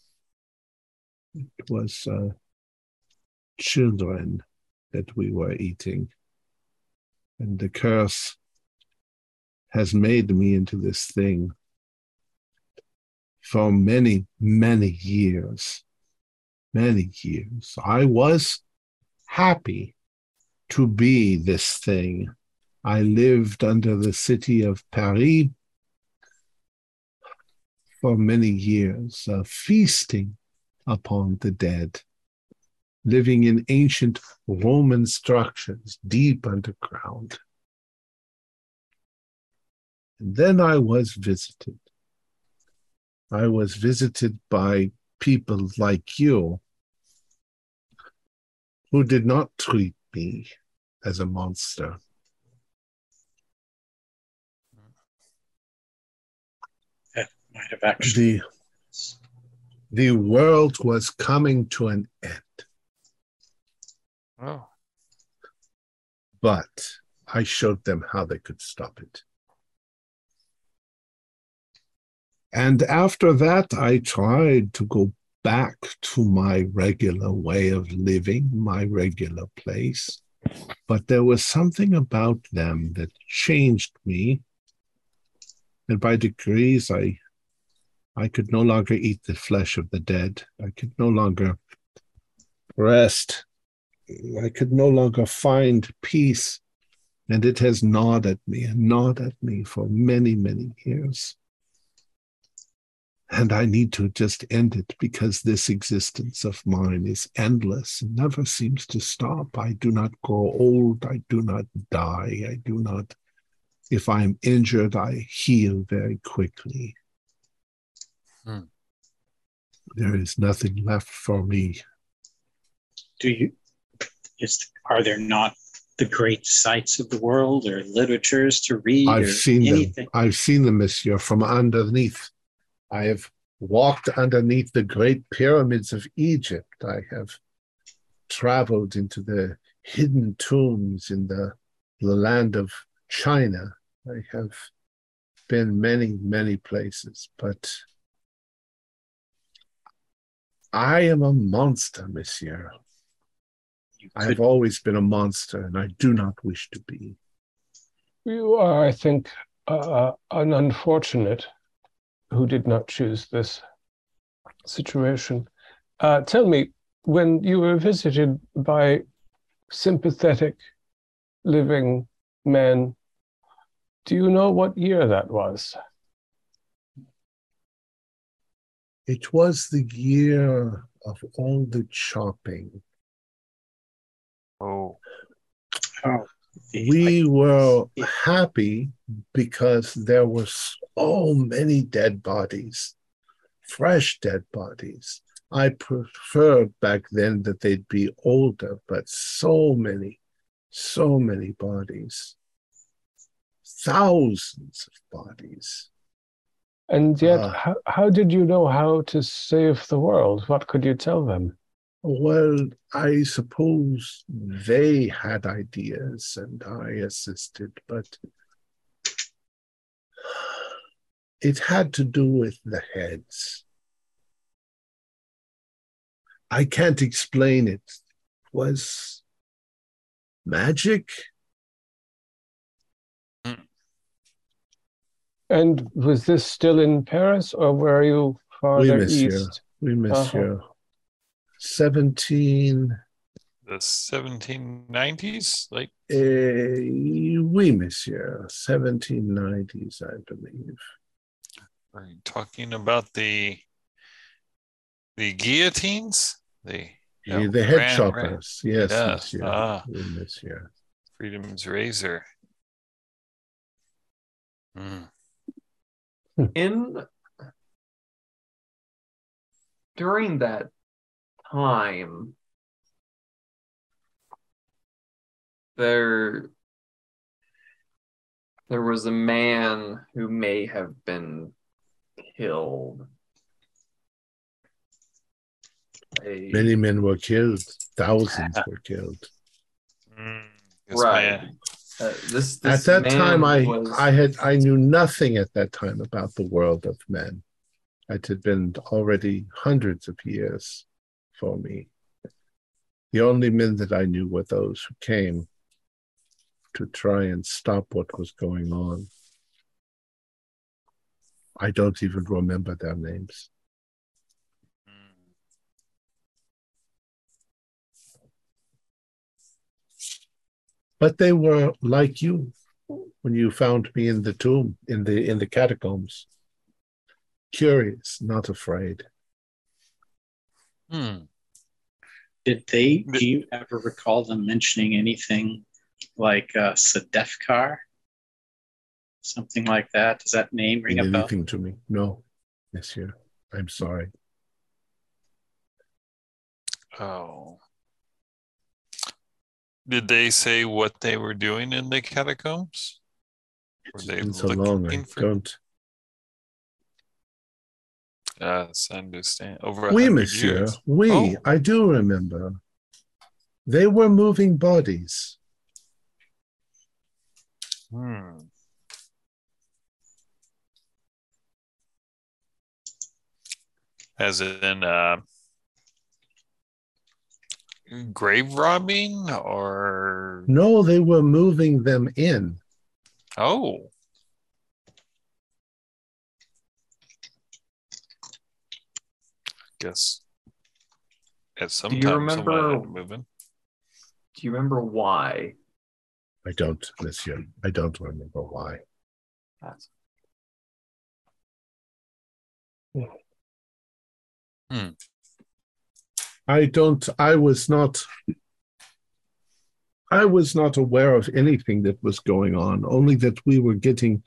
It was uh, children that we were eating and the curse has made me into this thing for many, many years. Many years. I was happy to be this thing. I lived under the city of Paris for many years, uh, feasting upon the dead living in ancient Roman structures deep underground. And then I was visited. I was visited by people like you who did not treat me as a monster. That might have actually. The, the world was coming to an end. Oh. but I showed them how they could stop it. And after that, I tried to go back to my regular way of living, my regular place. But there was something about them that changed me. And by degrees, I, I could no longer eat the flesh of the dead. I could no longer rest I could no longer find peace. And it has gnawed at me and gnawed at me for many, many years. And I need to just end it because this existence of mine is endless and never seems to stop. I do not grow old. I do not die. I do not, if I'm injured, I heal very quickly. Hmm. There is nothing left for me. Do you is are there not the great sights of the world or literatures to read I've or seen anything? them. I've seen them, Monsieur, from underneath. I have walked underneath the great pyramids of Egypt. I have traveled into the hidden tombs in the, the land of China. I have been many, many places, but I am a monster, Monsieur. I have always been a monster, and I do not wish to be. You are, I think, uh, an unfortunate who did not choose this situation. Uh, tell me, when you were visited by sympathetic living men, do you know what year that was? It was the year of all the chopping. Oh. oh, We were happy because there were so many dead bodies, fresh dead bodies. I preferred back then that they'd be older, but so many, so many bodies. Thousands of bodies. And yet, Ah. how, how did you know how to save the world? What could you tell them? Well, I suppose they had ideas and I assisted, but it had to do with the heads. I can't explain it. It was magic. And was this still in Paris, or were you farther monsieur. east? We miss Uh-huh. you. 17, The 1790s? Like, uh, oui, monsieur. 1790s, I believe. Are you talking about the the guillotines? The Yeah, Yeah, the head Grand- choppers. Yes, Yes, monsieur. ah. Oui, monsieur. Freedom's Razor. Mm. in during that time there there was a man who may have been killed A- Many men were killed. Thousands *laughs* were killed. Mm. Right. Uh, this, At that time, I was, I had I knew nothing at that time about the world of men. It had been already hundreds of years for me. The only men that I knew were those who came to try and stop what was going on. I don't even remember their names. But they were like you when you found me in the tomb, in the in the catacombs. Curious, not afraid. Hmm. Did they? Do you ever recall them mentioning anything like uh, Sedefkar? Something like that. Does that name ring Mean a bell? anything to me? No, monsieur. I'm sorry. Oh. Did they say what they were doing in the catacombs? Were It's they been so long. I looking for- don't. Yes, I understand. Over a Oui, monsieur. years. Oui, Oh. I do remember. They were moving bodies. Hmm. As in uh, grave robbing or No, they were moving them in. oh. I guess at some you time remember- had to move in. do you remember why I don't, monsieur. I don't remember why. that's I don't, I was not, I was not aware of anything that was going on, only that we were getting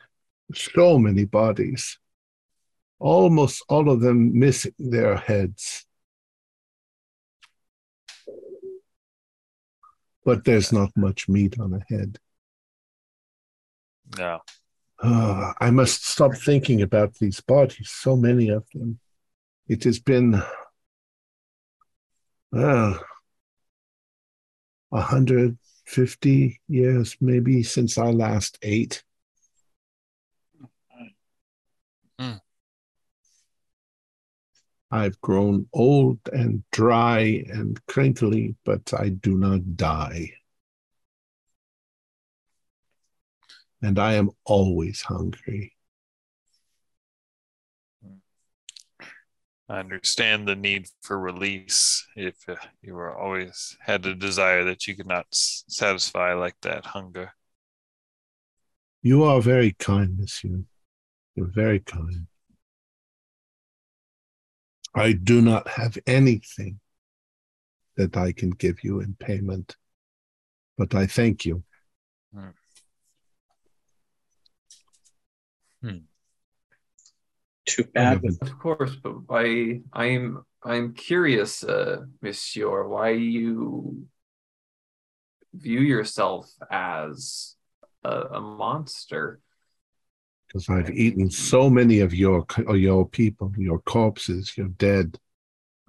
so many bodies, almost all of them missing their heads. But there's not much meat on a head. No. Ah, I must stop thinking about these bodies, so many of them. It has been uh, 150 years, maybe, since I last ate. Hmm. I've grown old and dry and crinkly, but I do not die. And I am always hungry. I understand the need for release if uh, you were always had a desire that you could not s- satisfy like that hunger. You are very kind, monsieur. You're very kind. I do not have anything that I can give you in payment, but I thank you. Too bad. haven't- Of course, but I I'm I'm curious, uh, Monsieur, why you view yourself as a, a monster. because I've eaten so many of your your people, your corpses, you're dead.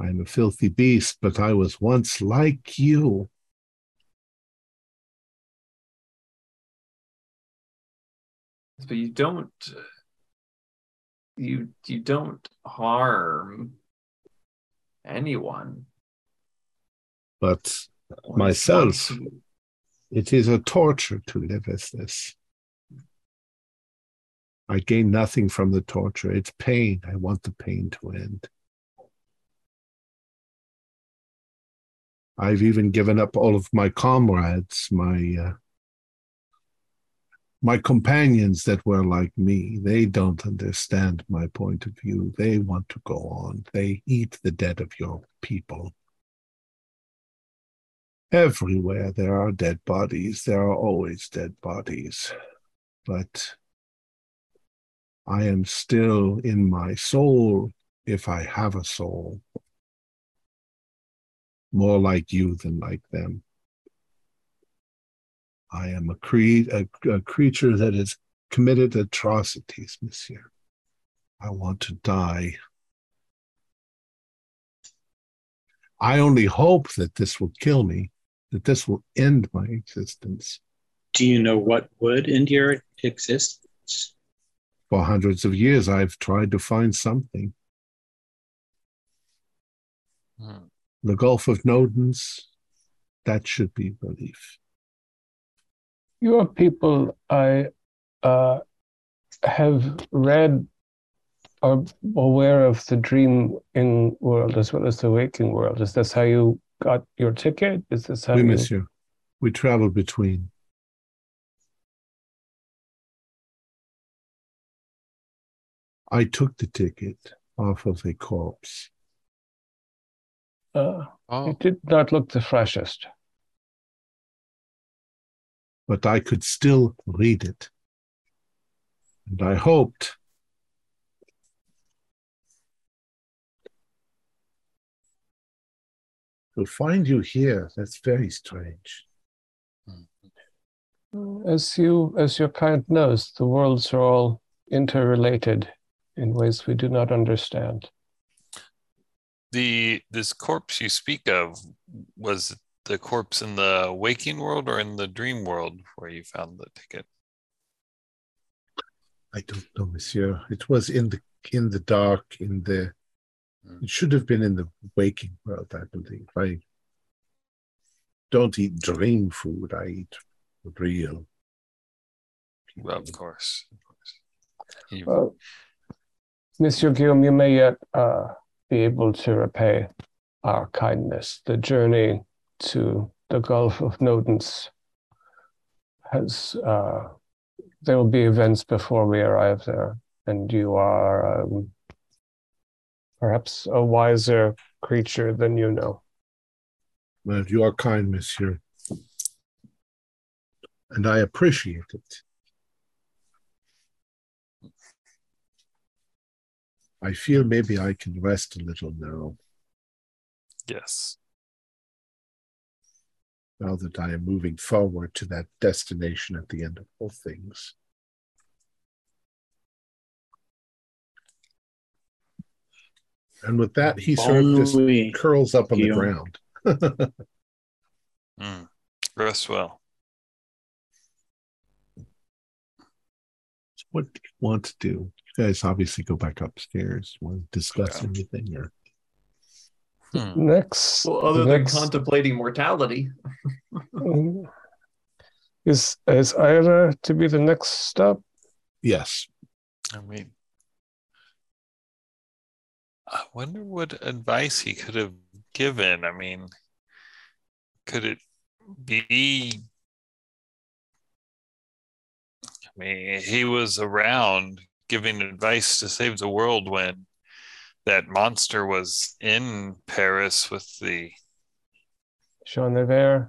I'm a filthy beast, but I was once like you. But you don't you you don't harm anyone. But Myself. it is a torture to live as this. I gain nothing from the torture. It's pain. I want the pain to end. I've even given up all of my comrades, my uh, my companions that were like me. They don't understand my point of view. They want to go on. They eat the dead of your people. Everywhere there are dead bodies. There are always dead bodies. But I am still in my soul, if I have a soul, more like you than like them. I am a, cre- a, a creature that has committed atrocities, monsieur. I want to die. I only hope that this will kill me, that this will end my existence. Do you know what would end your existence? For hundreds of years, I've tried to find something. Hmm. The Gulf of Nodens, that should be relief. You are people I uh, have read are aware of the dream in world as well as the waking world. Is this how you got your ticket? Is this how we you? miss you. We travel between. I took the ticket off of a corpse. Uh, Oh, it did not look the freshest. But I could still read it. And I hoped to find you here. That's very strange. Mm-hmm. As you, as your kind knows, the worlds are all interrelated in ways we do not understand. the this corpse you speak of was the corpse in the waking world or in the dream world where you found the ticket? I don't know, monsieur. It was in the in the dark, in the Hmm. it should have been in the waking world, I believe. I don't eat dream food, I eat real. Well, of course, of course. You- Well, Monsieur Guillaume, you may yet uh, be able to repay our kindness. The journey to the Gulf of Nodens has, uh, there will be events before we arrive there, and you are um, perhaps a wiser creature than you know. Well, you are kind, monsieur. And I appreciate it. I feel maybe I can rest a little now, yes. Now that I am moving forward to that destination at the end of all things. And with that, he sort of just curls up on the ground. *laughs* Mm. Rest well. What do you want to do? You guys obviously go back upstairs. Want to discuss Yeah. anything or Hmm. Next, Well, other than contemplating mortality. *laughs* Is is Ira to be the next stop? yes. I mean, I wonder what advice he could have given. I mean, could it be? I mean, he was around giving advice to save the world when that monster was in Paris with the Jean Nevers.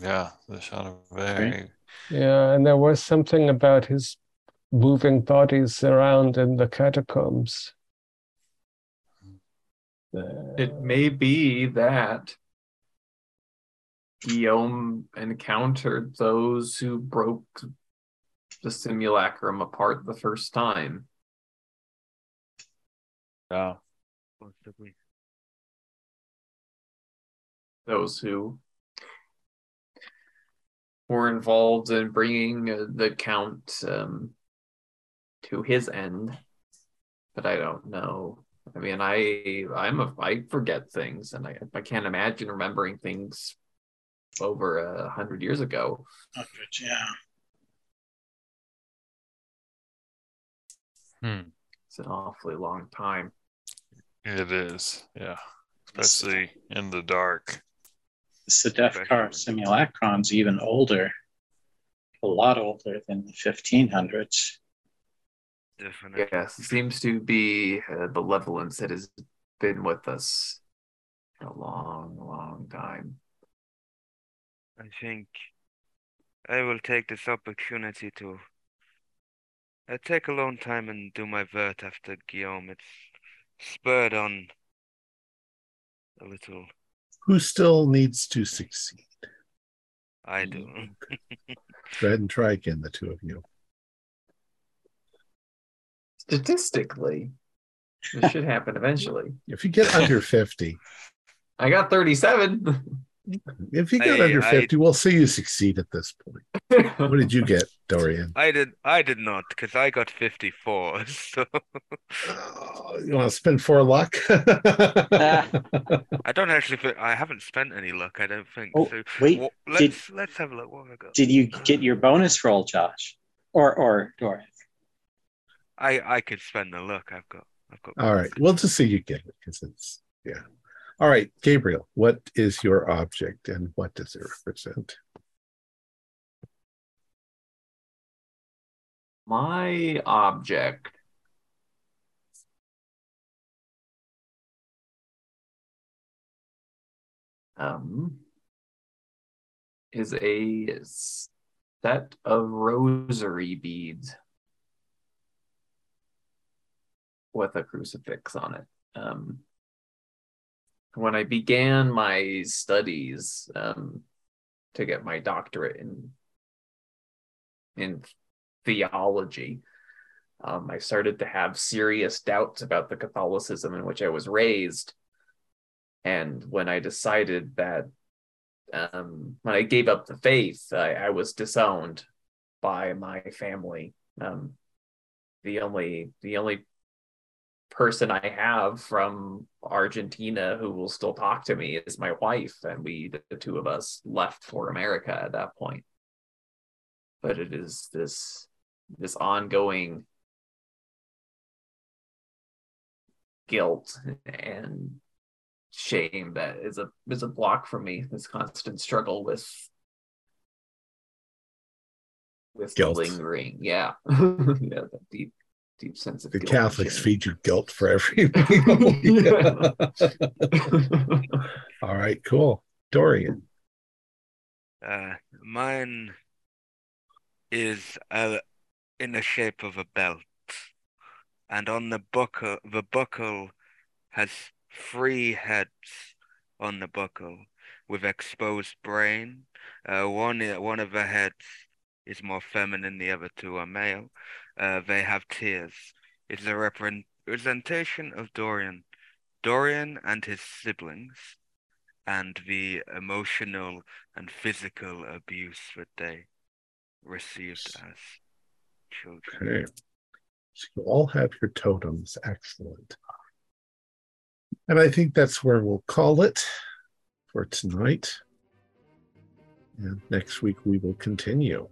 yeah the Jean Chanivert. Yeah, and there was something about his moving bodies around in the catacombs. It may be that Guillaume encountered those who broke the simulacrum apart the first time. Yeah. Possibly. Those who were involved in bringing uh, the count um, to his end, but I don't know. I mean, I I'm a I forget things, and I I can't imagine remembering things over a hundred years ago. yeah. Hmm. It's an awfully long time. It is. Yeah. Especially in the dark. Sedefkar simulacrum's even older, a lot older than the 1500s. Definitely. Yes, it seems to be uh, malevolence that has been with us for a long, long time. I think I will take this opportunity to I take a long time and do my vert after Guillaume. It's spurred on a little. Who still needs to succeed? I do. Mm, Go ahead and try again, the two of you. Statistically, this should happen eventually. If you get under 50, *laughs* I got 37. If you get I- under I- 50, we'll see you succeed at this point. What did you get, Dorian? I did. I did not, because I got fifty-four. *laughs* So Oh, you want to spend four luck? I don't actually. I haven't spent any luck. I don't think. Oh, so wait, wha- did- let's let's have a look. What have I got? Did you get your bonus roll, Josh? Or or Dorian? I I could spend the luck. I've got. I've got. All right. We'll just see you get it because it's, yeah. All right, Gabriel, what is your object and what does it represent? My object. Um, is a set of rosary beads with a crucifix on it. Um, when I began my studies um, to get my doctorate in in theology, um, I started to have serious doubts about the Catholicism in which I was raised. And when I decided that, um, when I gave up the faith, I, I was disowned by my family. Um, the only the only person I have from Argentina who will still talk to me is my wife, and we the two of us left for America at that point. But it is this this ongoing guilt and shame that is a is a block for me. This constant struggle with with Guilt. lingering, yeah, *laughs* yeah, that deep deep sense of The guilt Catholics feed you guilt for every *laughs* meal. All right, cool. Dorian, Uh, mine is uh, in the shape of a belt, and on the buckle, the buckle has three heads on the buckle with exposed brain. Uh, one one of the heads is more feminine, the other two are male. Uh, they have tears. It's a representation of Dorian, Dorian and his siblings, and the emotional and physical abuse that they received as children. okay. So you all have your totems. Excellent. And I think that's where we'll call it for tonight. And next week we will continue.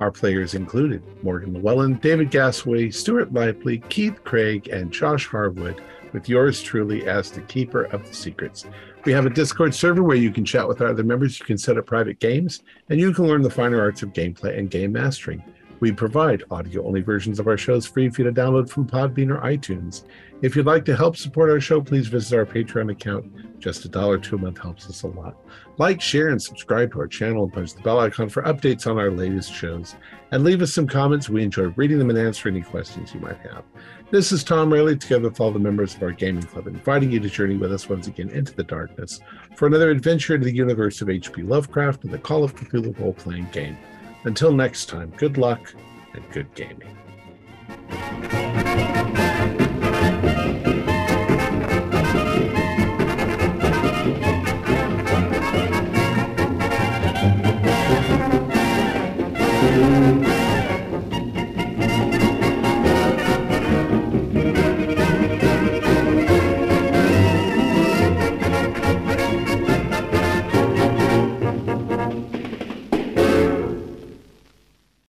Our players included Morgan Llewellyn, David Gasway, Stuart Lively, Keith Craig, and Josh Harwood, with yours truly as the keeper of the secrets. We have a Discord server where you can chat with our other members, you can set up private games, and you can learn the finer arts of gameplay and game mastering. We provide audio only versions of our shows free for you to download from Podbean or iTunes. If you'd like to help support our show, please visit our Patreon account. Just a dollar to a month helps us a lot. Like, share, and subscribe to our channel and punch the bell icon for updates on our latest shows. And leave us some comments. We enjoy reading them and answering any questions you might have. This is Tom Rayleigh, together with all the members of our gaming club, inviting you to journey with us once again into the darkness for another adventure into the universe of H.P. Lovecraft and the Call of Cthulhu role playing game. Until next time, good luck and good gaming.